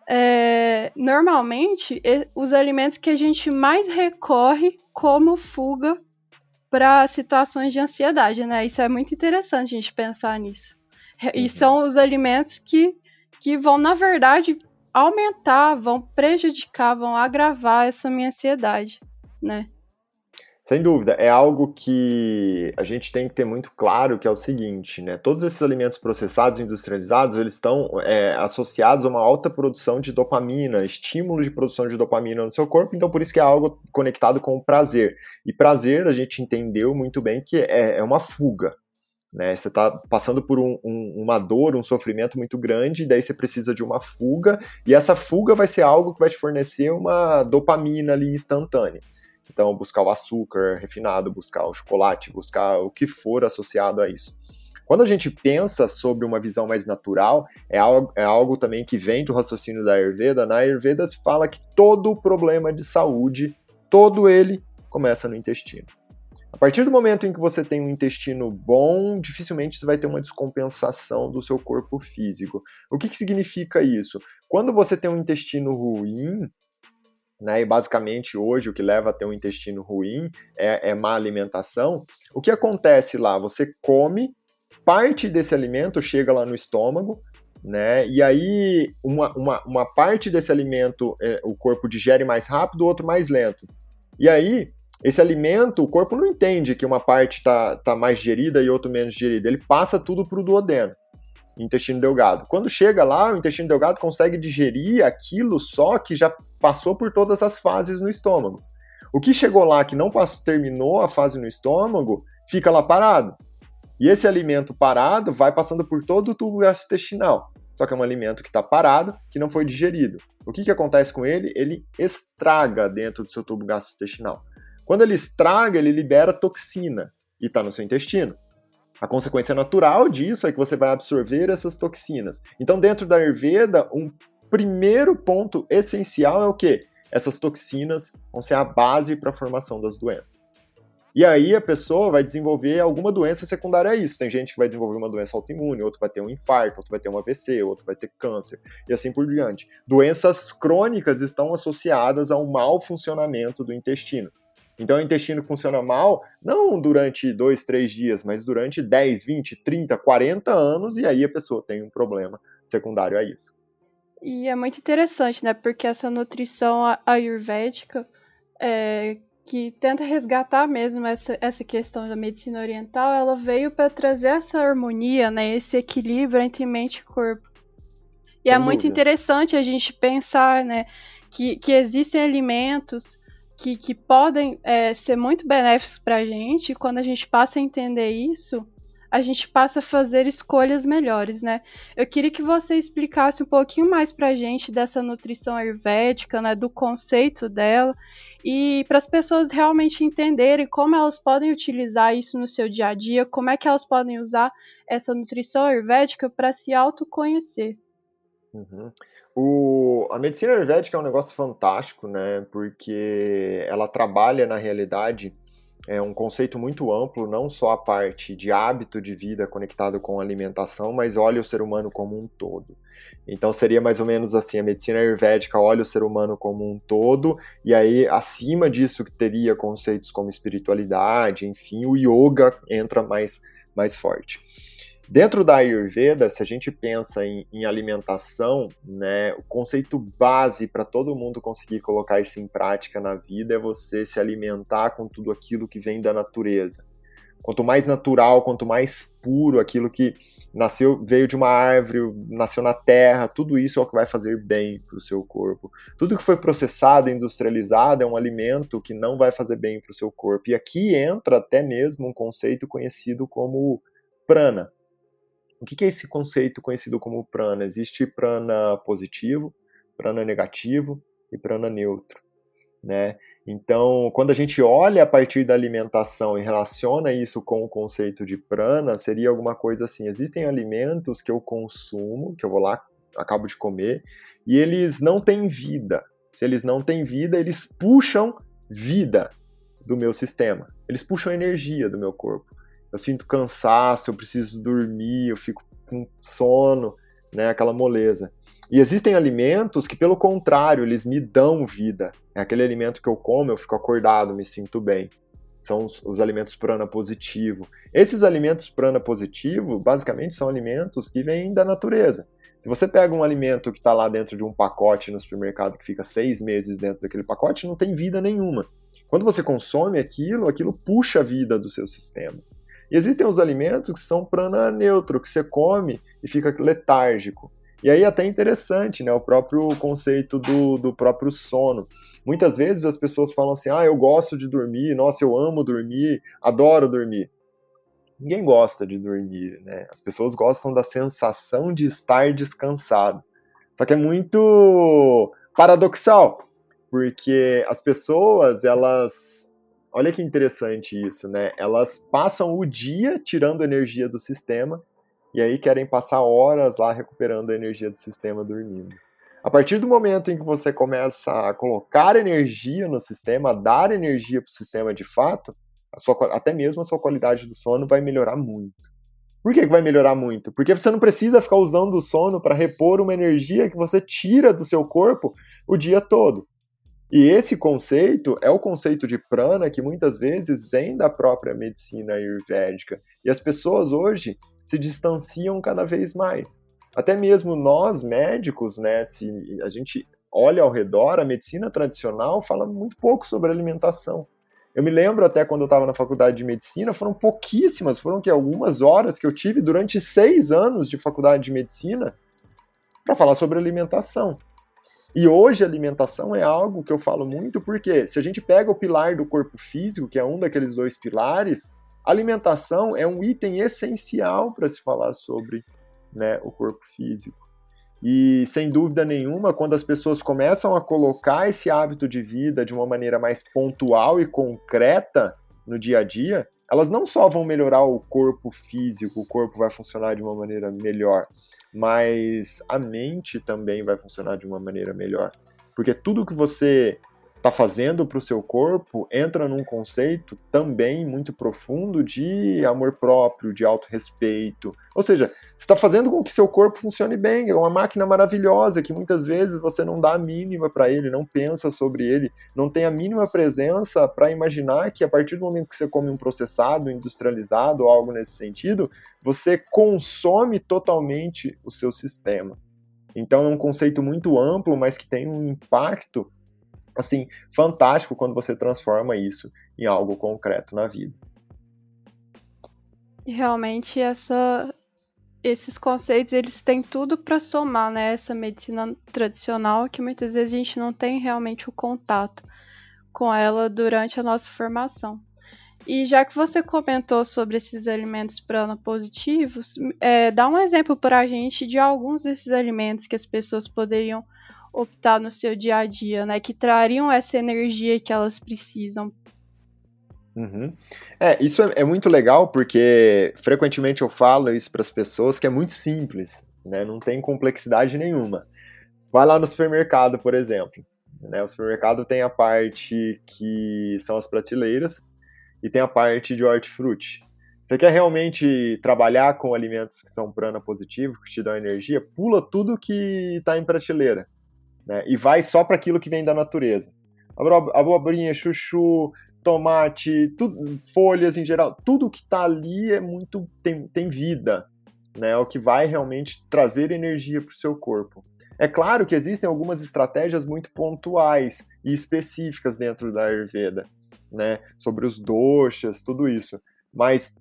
é, normalmente os alimentos que a gente mais recorre como fuga para situações de ansiedade, né? Isso é muito interessante a gente pensar nisso. E uhum. são os alimentos que, que vão, na verdade, aumentar, vão prejudicar, vão agravar essa minha ansiedade, né? Sem dúvida, é algo que a gente tem que ter muito claro que é o seguinte, né? Todos esses alimentos processados, industrializados, eles estão é, associados a uma alta produção de dopamina, estímulo de produção de dopamina no seu corpo, então por isso que é algo conectado com o prazer. E prazer, a gente entendeu muito bem que é, é uma fuga, né? Você está passando por um, um, uma dor, um sofrimento muito grande, daí você precisa de uma fuga, e essa fuga vai ser algo que vai te fornecer uma dopamina ali instantânea. Então, buscar o açúcar refinado, buscar o chocolate, buscar o que for associado a isso. Quando a gente pensa sobre uma visão mais natural, é algo, é algo também que vem do raciocínio da Ayurveda. Na Ayurveda se fala que todo problema de saúde, todo ele, começa no intestino. A partir do momento em que você tem um intestino bom, dificilmente você vai ter uma descompensação do seu corpo físico. O que, que significa isso? Quando você tem um intestino ruim, né? E basicamente hoje o que leva a ter um intestino ruim é, é má alimentação. O que acontece lá? Você come, parte desse alimento chega lá no estômago, né? E aí uma, uma, uma parte desse alimento é, o corpo digere mais rápido, o outro mais lento. E aí esse alimento, o corpo não entende que uma parte está tá mais digerida e outra menos digerida. Ele passa tudo para o duodeno intestino delgado. Quando chega lá, o intestino delgado consegue digerir aquilo só que já passou por todas as fases no estômago. O que chegou lá que não passou, terminou a fase no estômago, fica lá parado. E esse alimento parado vai passando por todo o tubo gastrointestinal. só que é um alimento que está parado, que não foi digerido. O que, que acontece com ele? Ele estraga dentro do seu tubo gastrointestinal. Quando ele estraga, ele libera toxina e está no seu intestino. A consequência natural disso é que você vai absorver essas toxinas. Então, dentro da Ayurveda, um primeiro ponto essencial é o quê? Essas toxinas vão ser a base para a formação das doenças. E aí a pessoa vai desenvolver alguma doença secundária a isso. Tem gente que vai desenvolver uma doença autoimune, outro vai ter um infarto, outro vai ter um AVC, outro vai ter câncer, e assim por diante. Doenças crônicas estão associadas ao mau funcionamento do intestino. Então, o intestino funciona mal não durante dois, três dias, mas durante 10, 20, 30, 40 anos, e aí a pessoa tem um problema secundário a isso. E é muito interessante, né? Porque essa nutrição ayurvédica é, que tenta resgatar mesmo essa, essa questão da medicina oriental, ela veio para trazer essa harmonia, né? Esse equilíbrio entre mente e corpo. E Sem é muito interessante a gente pensar, né? Que, que existem alimentos que, que podem é, ser muito benéficos para a gente, quando a gente passa a entender isso, a gente passa a fazer escolhas melhores, né? Eu queria que você explicasse um pouquinho mais para a gente dessa nutrição ayurvédica, né, do conceito dela, e para as pessoas realmente entenderem como elas podem utilizar isso no seu dia a dia, como é que elas podem usar essa nutrição ayurvédica para se autoconhecer. Uhum. O, a medicina ayurvédica é um negócio fantástico, né? Porque ela trabalha na realidade é um conceito muito amplo, não só a parte de hábito de vida conectado com alimentação, mas olha o ser humano como um todo. Então seria mais ou menos assim, a medicina ayurvédica olha o ser humano como um todo, e aí acima disso teria conceitos como espiritualidade, enfim, o yoga entra mais, mais forte. Dentro da Ayurveda, se a gente pensa em, em alimentação, né, o conceito base para todo mundo conseguir colocar isso em prática na vida é você se alimentar com tudo aquilo que vem da natureza. Quanto mais natural, quanto mais puro aquilo que nasceu, veio de uma árvore, nasceu na terra, tudo isso é o que vai fazer bem para o seu corpo. Tudo que foi processado, industrializado, é um alimento que não vai fazer bem para o seu corpo. E aqui entra até mesmo um conceito conhecido como prana o que é esse conceito conhecido como prana? Existe prana positivo, prana negativo e prana neutro, né? Então, quando a gente olha a partir da alimentação e relaciona isso com o conceito de prana, seria alguma coisa assim: existem alimentos que eu consumo, que eu vou lá, acabo de comer, e eles não têm vida. Se eles não têm vida, eles puxam vida do meu sistema. Eles puxam energia do meu corpo eu sinto cansaço, eu preciso dormir, eu fico com sono, né, aquela moleza. E existem alimentos que, pelo contrário, eles me dão vida. É aquele alimento que eu como, eu fico acordado, me sinto bem. São os, os alimentos prana positivo. Esses alimentos prana positivo, basicamente, são alimentos que vêm da natureza. Se você pega um alimento que está lá dentro de um pacote no supermercado que fica seis meses dentro daquele pacote, não tem vida nenhuma. Quando você consome aquilo, aquilo puxa a vida do seu sistema. E existem os alimentos que são prana neutro, que você come e fica letárgico. E aí até interessante, né, o próprio conceito do, do próprio sono. Muitas vezes as pessoas falam assim, ah, eu gosto de dormir, nossa, eu amo dormir, adoro dormir. Ninguém gosta de dormir, né? As pessoas gostam da sensação de estar descansado. Só que é muito paradoxal, porque as pessoas, elas Olha que interessante isso, né? Elas passam o dia tirando energia do sistema e aí querem passar horas lá recuperando a energia do sistema dormindo. A partir do momento em que você começa a colocar energia no sistema, a dar energia para o sistema de fato, sua, até mesmo a sua qualidade do sono vai melhorar muito. Por que, que vai melhorar muito? Porque você não precisa ficar usando o sono para repor uma energia que você tira do seu corpo o dia todo. E esse conceito é o conceito de prana que muitas vezes vem da própria medicina ayurvédica. E as pessoas hoje se distanciam cada vez mais. Até mesmo nós médicos, né, se a gente olha ao redor, a medicina tradicional fala muito pouco sobre alimentação. Eu me lembro até quando eu estava na faculdade de medicina, foram pouquíssimas, foram que algumas horas que eu tive durante seis anos de faculdade de medicina para falar sobre alimentação. E hoje a alimentação é algo que eu falo muito porque se a gente pega o pilar do corpo físico, que é um daqueles dois pilares, alimentação é um item essencial para se falar sobre né, o corpo físico. E sem dúvida nenhuma, quando as pessoas começam a colocar esse hábito de vida de uma maneira mais pontual e concreta no dia a dia, elas não só vão melhorar o corpo físico, o corpo vai funcionar de uma maneira melhor, mas a mente também vai funcionar de uma maneira melhor. Porque tudo que você está fazendo para o seu corpo entra num conceito também muito profundo de amor próprio, de autorrespeito. Ou seja, você está fazendo com que seu corpo funcione bem. É uma máquina maravilhosa que muitas vezes você não dá a mínima para ele, não pensa sobre ele, não tem a mínima presença para imaginar que a partir do momento que você come um processado, industrializado ou algo nesse sentido, você consome totalmente o seu sistema. Então é um conceito muito amplo, mas que tem um impacto assim, fantástico quando você transforma isso em algo concreto na vida. Realmente essa esses conceitos eles têm tudo para somar, né, essa medicina tradicional que muitas vezes a gente não tem realmente o contato com ela durante a nossa formação. E já que você comentou sobre esses alimentos prana-positivos, é, dá um exemplo para a gente de alguns desses alimentos que as pessoas poderiam optar no seu dia a dia, né? Que trariam essa energia que elas precisam. Uhum. É, isso é, é, muito legal porque frequentemente eu falo isso para as pessoas que é muito simples, né? Não tem complexidade nenhuma. Vai lá no supermercado, por exemplo. Né? O supermercado tem a parte que são as prateleiras e tem a parte de hortifruti. Você quer realmente trabalhar com alimentos que são prana positivo, que te dão energia? Pula tudo que está em prateleira né? E vai só para aquilo que vem da natureza. Abobrinha, chuchu, tomate, tudo, folhas em geral, tudo que está ali é muito tem, tem vida, né? É o que vai realmente trazer energia para o seu corpo. É claro que existem algumas estratégias muito pontuais e específicas dentro da Ayurveda, né? Sobre os doshas, tudo isso. Mas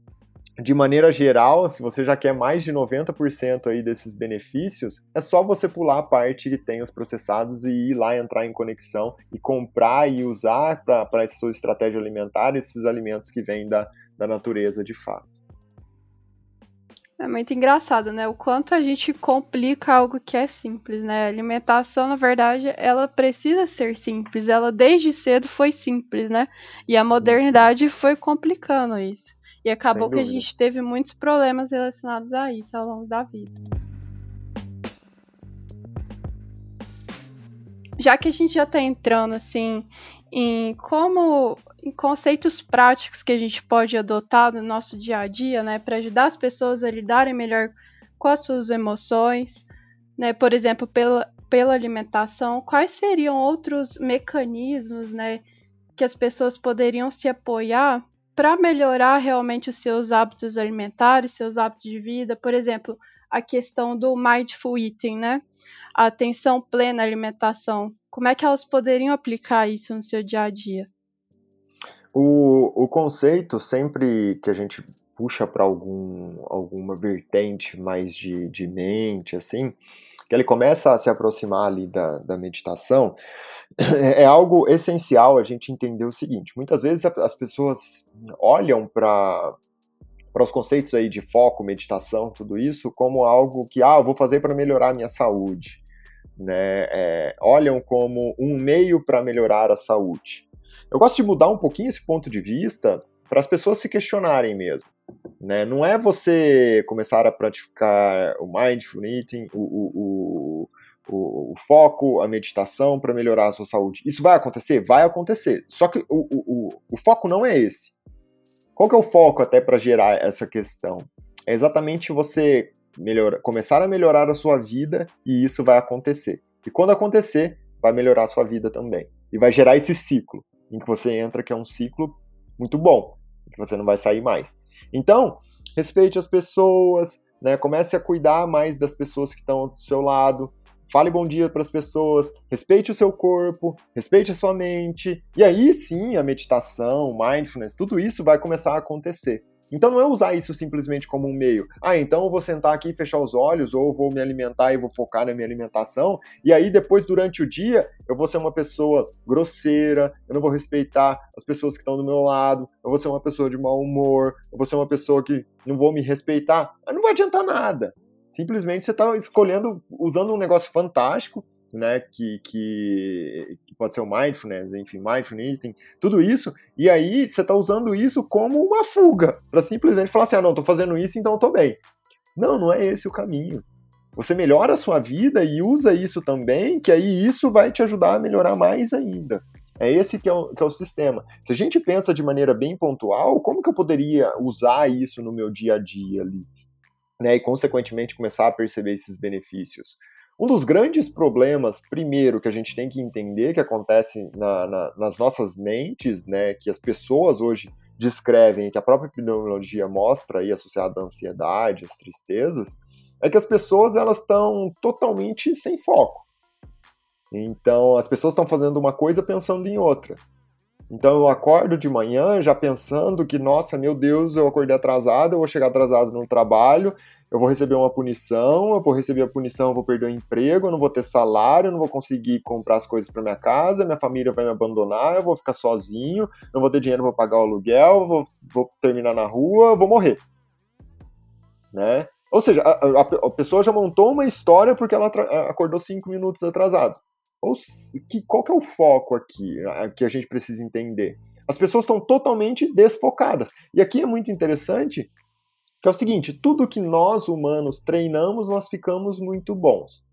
de maneira geral, se você já quer mais de 90% aí desses benefícios, é só você pular a parte que tem os processados e ir lá entrar em conexão e comprar e usar para essa sua estratégia alimentar esses alimentos que vêm da, da natureza de fato. É muito engraçado, né? O quanto a gente complica algo que é simples, né? A alimentação, na verdade, ela precisa ser simples. Ela desde cedo foi simples, né? E a modernidade foi complicando isso. E acabou que a gente teve muitos problemas relacionados a isso ao longo da vida. Já que a gente já está entrando assim em como em conceitos práticos que a gente pode adotar no nosso dia a dia, né, para ajudar as pessoas a lidarem melhor com as suas emoções, né, por exemplo, pela, pela alimentação, quais seriam outros mecanismos, né, que as pessoas poderiam se apoiar para melhorar realmente os seus hábitos alimentares, seus hábitos de vida, por exemplo, a questão do mindful eating, né? A atenção plena à alimentação. Como é que elas poderiam aplicar isso no seu dia a dia? O, o conceito, sempre que a gente puxa para algum, alguma vertente mais de, de mente, assim, que ele começa a se aproximar ali da, da meditação, é, é algo essencial a gente entender o seguinte: muitas vezes as pessoas olham para para os conceitos aí de foco, meditação, tudo isso, como algo que, ah, eu vou fazer para melhorar a minha saúde. Né? É, olham como um meio para melhorar a saúde. Eu gosto de mudar um pouquinho esse ponto de vista para as pessoas se questionarem mesmo. Né? Não é você começar a praticar o mindful eating, o, o, o, o foco, a meditação para melhorar a sua saúde. Isso vai acontecer? Vai acontecer. Só que o, o, o foco não é esse. Qual que é o foco até para gerar essa questão? É exatamente você melhor, começar a melhorar a sua vida e isso vai acontecer. E quando acontecer, vai melhorar a sua vida também. E vai gerar esse ciclo em que você entra, que é um ciclo muito bom, que você não vai sair mais. Então, respeite as pessoas, né? Comece a cuidar mais das pessoas que estão do seu lado, fale bom dia para as pessoas, respeite o seu corpo, respeite a sua mente, e aí sim a meditação, mindfulness, tudo isso vai começar a acontecer. Então não é usar isso simplesmente como um meio. Ah, então eu vou sentar aqui e fechar os olhos, ou vou me alimentar e vou focar na minha alimentação, e aí depois, durante o dia, eu vou ser uma pessoa grosseira, eu não vou respeitar as pessoas que estão do meu lado, eu vou ser uma pessoa de mau humor, eu vou ser uma pessoa que não vou me respeitar. Não vai adiantar nada Simplesmente você está escolhendo, usando um negócio fantástico, né, que, que, que, pode ser o mindfulness, enfim, mindfulness, tudo isso, e aí você está usando isso como uma fuga, para simplesmente falar assim, ah, não, estou fazendo isso, então estou bem. Não, não é esse o caminho. Você melhora a sua vida e usa isso também, que aí isso vai te ajudar a melhorar mais ainda. É esse que é, o, que é o sistema. Se a gente pensa de maneira bem pontual, como que eu poderia usar isso no meu dia a dia ali? Né, e, consequentemente, começar a perceber esses benefícios. Um dos grandes problemas, primeiro, que a gente tem que entender que acontece na, na, nas nossas mentes, né, que as pessoas hoje descrevem, que a própria epidemiologia mostra aí associado à ansiedade, às tristezas, é que as pessoas elas estão totalmente sem foco. Então, as pessoas estão fazendo uma coisa pensando em outra. Então, eu acordo de manhã já pensando que, nossa, meu Deus, eu acordei atrasado, eu vou chegar atrasado no trabalho, eu vou receber uma punição, eu vou receber a punição, eu vou perder o emprego, eu não vou ter salário, eu não vou conseguir comprar as coisas para minha casa, minha família vai me abandonar, eu vou ficar sozinho, não vou ter dinheiro para pagar o aluguel, vou, vou terminar na rua, eu vou morrer. Né? Ou seja, a, a, a, pessoa já montou uma história porque ela acordou cinco minutos atrasado. Ou que, qual que é o foco aqui que a gente precisa entender? As pessoas estão totalmente desfocadas. E aqui é muito interessante que é o seguinte: tudo que nós humanos treinamos, nós ficamos muito bons.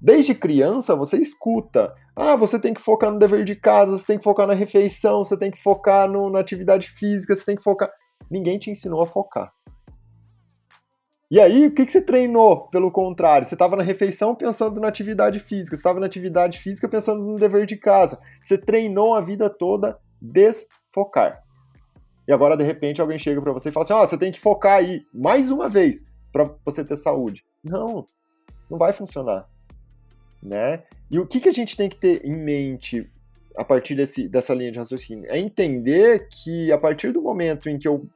Desde criança, você escuta. Ah, você tem que focar no dever de casa, você tem que focar na refeição, você tem que focar no, na atividade física, você tem que focar. Ninguém te ensinou a focar. E aí, o que, que você treinou? Pelo contrário, você estava na refeição pensando na atividade física, você estava na atividade física pensando no dever de casa. Você treinou a vida toda desfocar. E agora, de repente, alguém chega para você e fala assim: ó, oh, você tem que focar aí, mais uma vez, para você ter saúde. Não, não vai funcionar. Né? E o que, que a gente tem que ter em mente a partir desse, dessa linha de raciocínio? É entender que a partir do momento em que eu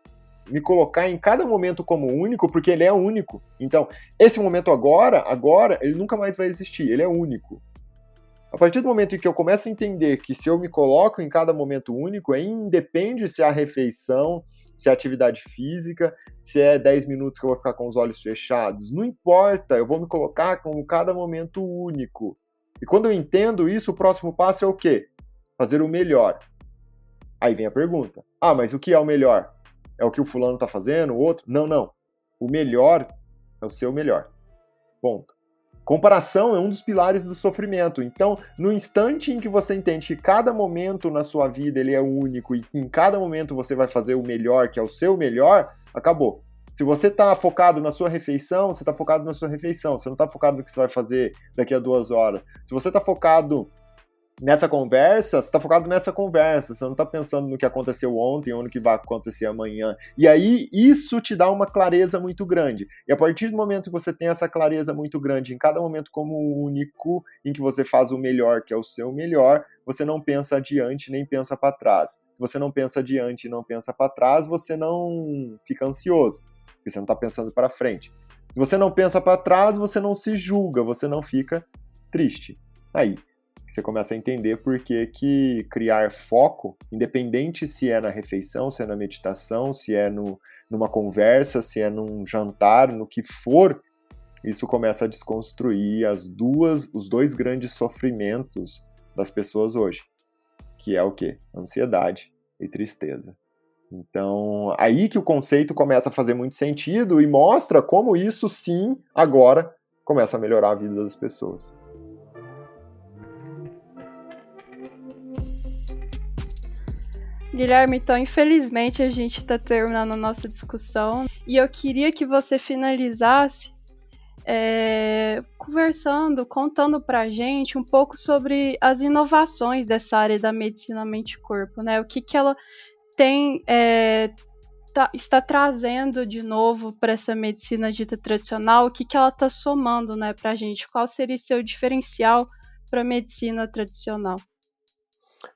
me colocar em cada momento como único, porque ele é único. Então, esse momento agora, agora, ele nunca mais vai existir, ele é único. A partir do momento em que eu começo a entender que se eu me coloco em cada momento único, é independe se é a refeição, se é atividade física, se é 10 minutos que eu vou ficar com os olhos fechados, não importa, eu vou me colocar como cada momento único. E quando eu entendo isso, o próximo passo é o quê? Fazer o melhor. Aí vem a pergunta: ah, mas o que é o melhor? É o que o fulano está fazendo, o outro. Não, não. O melhor é o seu melhor. Ponto. Comparação é um dos pilares do sofrimento. Então, no instante em que você entende que cada momento na sua vida ele é único e que em cada momento você vai fazer o melhor, que é o seu melhor, acabou. Se você está focado na sua refeição, você está focado na sua refeição. Você não está focado no que você vai fazer daqui a duas horas. Se você está focado nessa conversa, você está focado nessa conversa, você não está pensando no que aconteceu ontem ou no que vai acontecer amanhã. E aí isso te dá uma clareza muito grande. E a partir do momento que você tem essa clareza muito grande, em cada momento como único, em que você faz o melhor, que é o seu melhor, você não pensa adiante nem pensa para trás. Se você não pensa adiante e não pensa para trás, você não fica ansioso, porque você não está pensando para frente. Se você não pensa para trás, você não se julga, você não fica triste. Aí, você começa a entender por que, que criar foco, independente se é na refeição, se é na meditação, se é no, numa conversa, se é num jantar, no que for, isso começa a desconstruir as duas, os dois grandes sofrimentos das pessoas hoje, que é o que? Ansiedade e tristeza. Então, aí que o conceito começa a fazer muito sentido e mostra como isso sim agora começa a melhorar a vida das pessoas. Guilherme, então infelizmente a gente está terminando a nossa discussão e eu queria que você finalizasse é, conversando, contando para a gente um pouco sobre as inovações dessa área da medicina mente-corpo, né? O que, que ela tem é, tá, está trazendo de novo para essa medicina dita tradicional, o que, que ela está somando, né, para a gente? Qual seria seu diferencial para a medicina tradicional?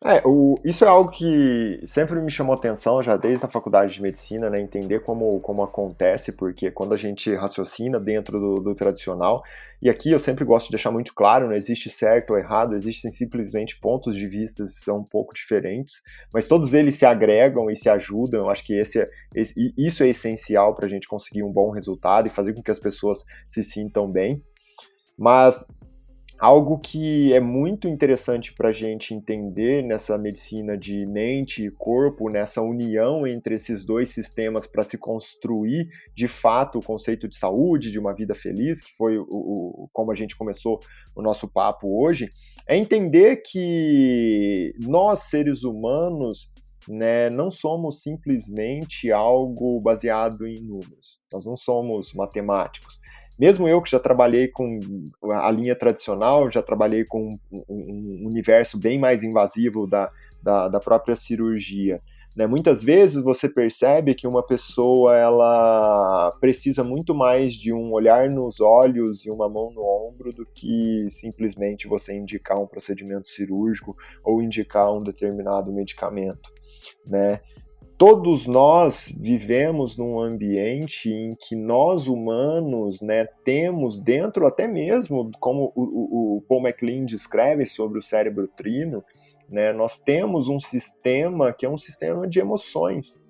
É, o, isso é algo que sempre me chamou atenção, já desde a faculdade de medicina, né? Entender como, como acontece, porque quando a gente raciocina dentro do, do tradicional, e aqui eu sempre gosto de deixar muito claro, não existe certo ou errado, existem simplesmente pontos de vista que são um pouco diferentes, mas todos eles se agregam e se ajudam. Eu acho que esse, é, esse isso é essencial para a gente conseguir um bom resultado e fazer com que as pessoas se sintam bem. Mas algo que é muito interessante para a gente entender nessa medicina de mente e corpo, nessa união entre esses dois sistemas para se construir de fato o conceito de saúde, de uma vida feliz, que foi o, o, como a gente começou o nosso papo hoje, é entender que nós, seres humanos, né, não somos simplesmente algo baseado em números. Nós não somos matemáticos mesmo eu que já trabalhei com a linha tradicional, já trabalhei com um universo bem mais invasivo da, da, da própria cirurgia. Né? Muitas vezes você percebe que uma pessoa ela precisa muito mais de um olhar nos olhos e uma mão no ombro do que simplesmente você indicar um procedimento cirúrgico ou indicar um determinado medicamento. Né? Todos nós vivemos num ambiente em que nós humanos né, temos dentro até mesmo, como o, o, Paul MacLean descreve sobre o cérebro trino, né, nós temos um sistema que é um sistema de emoções.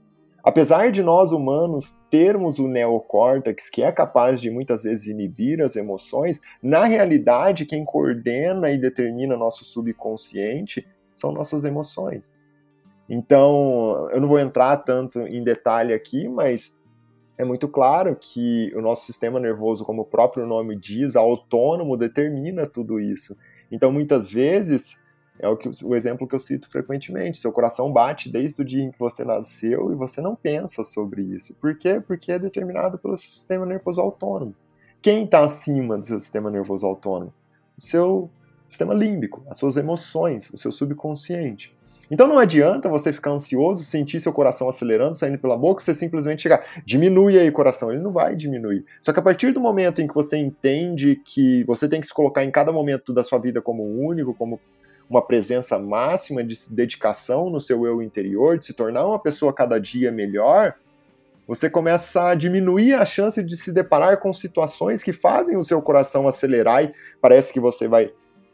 Apesar de nós humanos termos o neocórtex, que é capaz de muitas vezes inibir as emoções, na realidade quem coordena e determina nosso subconsciente são nossas emoções. Então, eu não vou entrar tanto em detalhe aqui, mas é muito claro que o nosso sistema nervoso, como o próprio nome diz, autônomo, determina tudo isso. Então, muitas vezes, é o, que, o exemplo que eu cito frequentemente: seu coração bate desde o dia em que você nasceu e você não pensa sobre isso. Por quê? Porque é determinado pelo seu sistema nervoso autônomo. Quem está acima do seu sistema nervoso autônomo? O seu sistema límbico, as suas emoções, o seu subconsciente. Então não adianta você ficar ansioso, sentir seu coração acelerando, saindo pela boca, você simplesmente chegar, diminui aí o coração. Ele não vai diminuir. Só que a partir do momento em que você entende que você tem que se colocar em cada momento da sua vida como único, como uma presença máxima de dedicação no seu eu interior, de se tornar uma pessoa cada dia melhor, você começa a diminuir a chance de se deparar com situações que fazem o seu coração acelerar e parece que você vai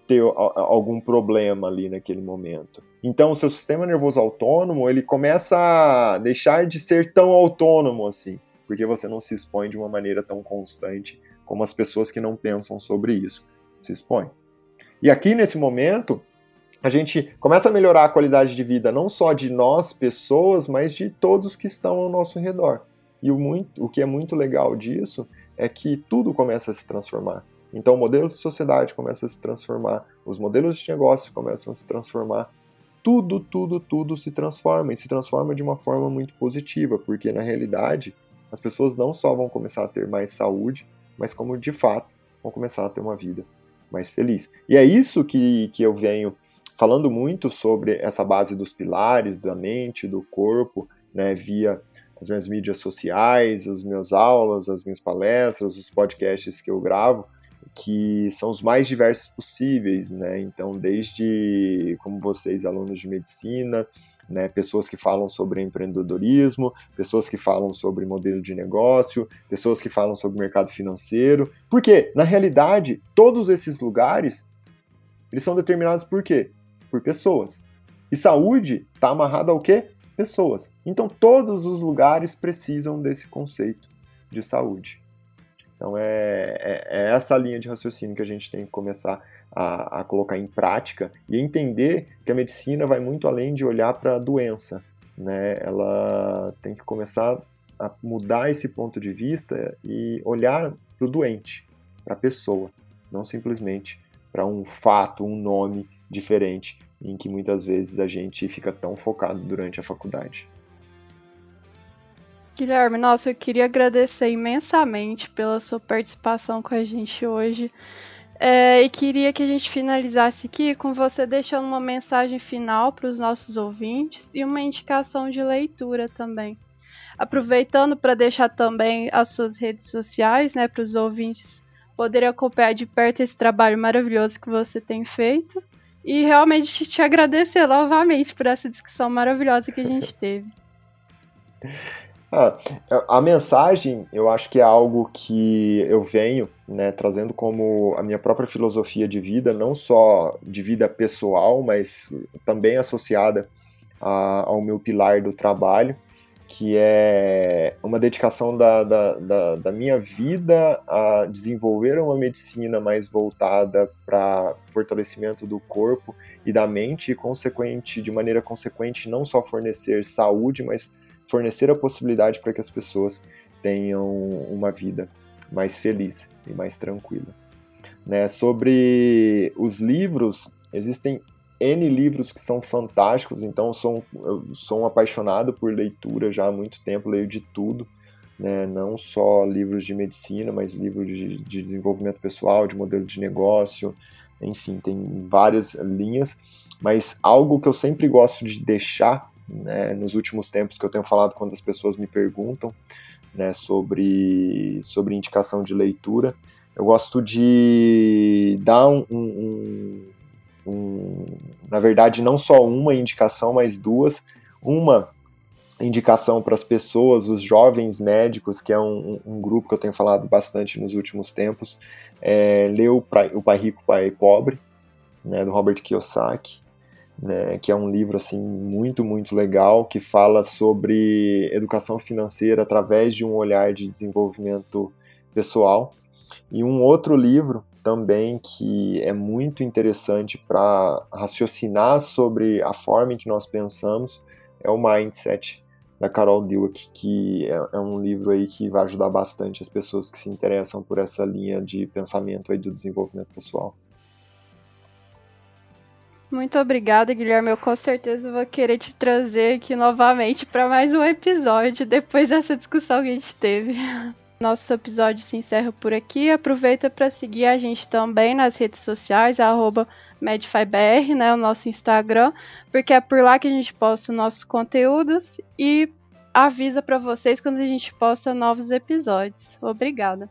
ter algum problema ali naquele momento. Então, o seu sistema nervoso autônomo, ele começa a deixar de ser tão autônomo assim, porque você não se expõe de uma maneira tão constante como as pessoas que não pensam sobre isso se expõem. E aqui nesse momento, a gente começa a melhorar a qualidade de vida não só de nós, pessoas, mas de todos que estão ao nosso redor. E o, muito, o que é muito legal disso é que tudo começa a se transformar. Então o modelo de sociedade começa a se transformar, os modelos de negócio começam a se transformar, tudo, tudo, tudo se transforma e se transforma de uma forma muito positiva, porque na realidade as pessoas não só vão começar a ter mais saúde, mas como de fato vão começar a ter uma vida mais feliz. E é isso que, que eu venho falando muito sobre essa base dos pilares da mente, do corpo, né, via as minhas mídias sociais, as minhas aulas, as minhas palestras, os podcasts que eu gravo, que são os mais diversos possíveis, né? Então, desde como vocês, alunos de medicina, né, pessoas que falam sobre empreendedorismo, pessoas que falam sobre modelo de negócio, pessoas que falam sobre mercado financeiro. Porque, na realidade, todos esses lugares eles são determinados por quê? Por pessoas. E saúde está amarrada ao quê? Pessoas. Então, todos os lugares precisam desse conceito de saúde. Então é, é, é, essa linha de raciocínio que a gente tem que começar a, a, colocar em prática e entender que a medicina vai muito além de olhar para a doença. Né? Ela tem que começar a mudar esse ponto de vista e olhar para o doente, para a pessoa, não simplesmente para um fato, um nome diferente, em que muitas vezes a gente fica tão focado durante a faculdade. Guilherme, nossa, eu queria agradecer imensamente pela sua participação com a gente hoje. É, e queria que a gente finalizasse aqui com você deixando uma mensagem final para os nossos ouvintes e uma indicação de leitura também. Aproveitando para deixar também as suas redes sociais, né, para os ouvintes poderem acompanhar de perto esse trabalho maravilhoso que você tem feito e realmente te agradecer novamente por essa discussão maravilhosa que a gente teve. Ah, a mensagem, eu acho que é algo que eu venho né, trazendo como a minha própria filosofia de vida, não só de vida pessoal, mas também associada a, ao meu pilar do trabalho, que é uma dedicação da, da, da, da minha vida a desenvolver uma medicina mais voltada para fortalecimento do corpo e da mente, e consequente, de maneira consequente, não só fornecer saúde, mas fornecer a possibilidade para que as pessoas tenham uma vida mais feliz e mais tranquila. Né? Sobre os livros, existem N livros que são fantásticos, então eu sou, um, eu sou um apaixonado por leitura já há muito tempo, leio de tudo, né? não só livros de medicina, mas livros de, de desenvolvimento pessoal, de modelo de negócio, enfim, tem várias linhas, mas algo que eu sempre gosto de deixar né, nos últimos tempos que eu tenho falado quando as pessoas me perguntam né, sobre, sobre indicação de leitura, eu gosto de dar um, um, um, na verdade, não só uma indicação, mas duas. Uma indicação para as pessoas, os jovens médicos, que é um, um, grupo que eu tenho falado bastante nos últimos tempos, é, ler o, o Pai Rico, Pai Pobre, né, do Robert Kiyosaki, né, que é um livro assim muito, muito legal, que fala sobre educação financeira através de um olhar de desenvolvimento pessoal. E um outro livro também que é muito interessante para raciocinar sobre a forma em que nós pensamos é o Mindset da Carol Dweck, que é, é, um livro aí que vai ajudar bastante as pessoas que se interessam por essa linha de pensamento aí do desenvolvimento pessoal. Muito obrigada, Guilherme. Eu com certeza vou querer te trazer aqui novamente para mais um episódio depois dessa discussão que a gente teve. Nosso episódio se encerra por aqui. Aproveita para seguir a gente também nas redes sociais, MedifyBR, né, o nosso Instagram, porque é por lá que a gente posta nossos conteúdos e avisa para vocês quando a gente posta novos episódios. Obrigada.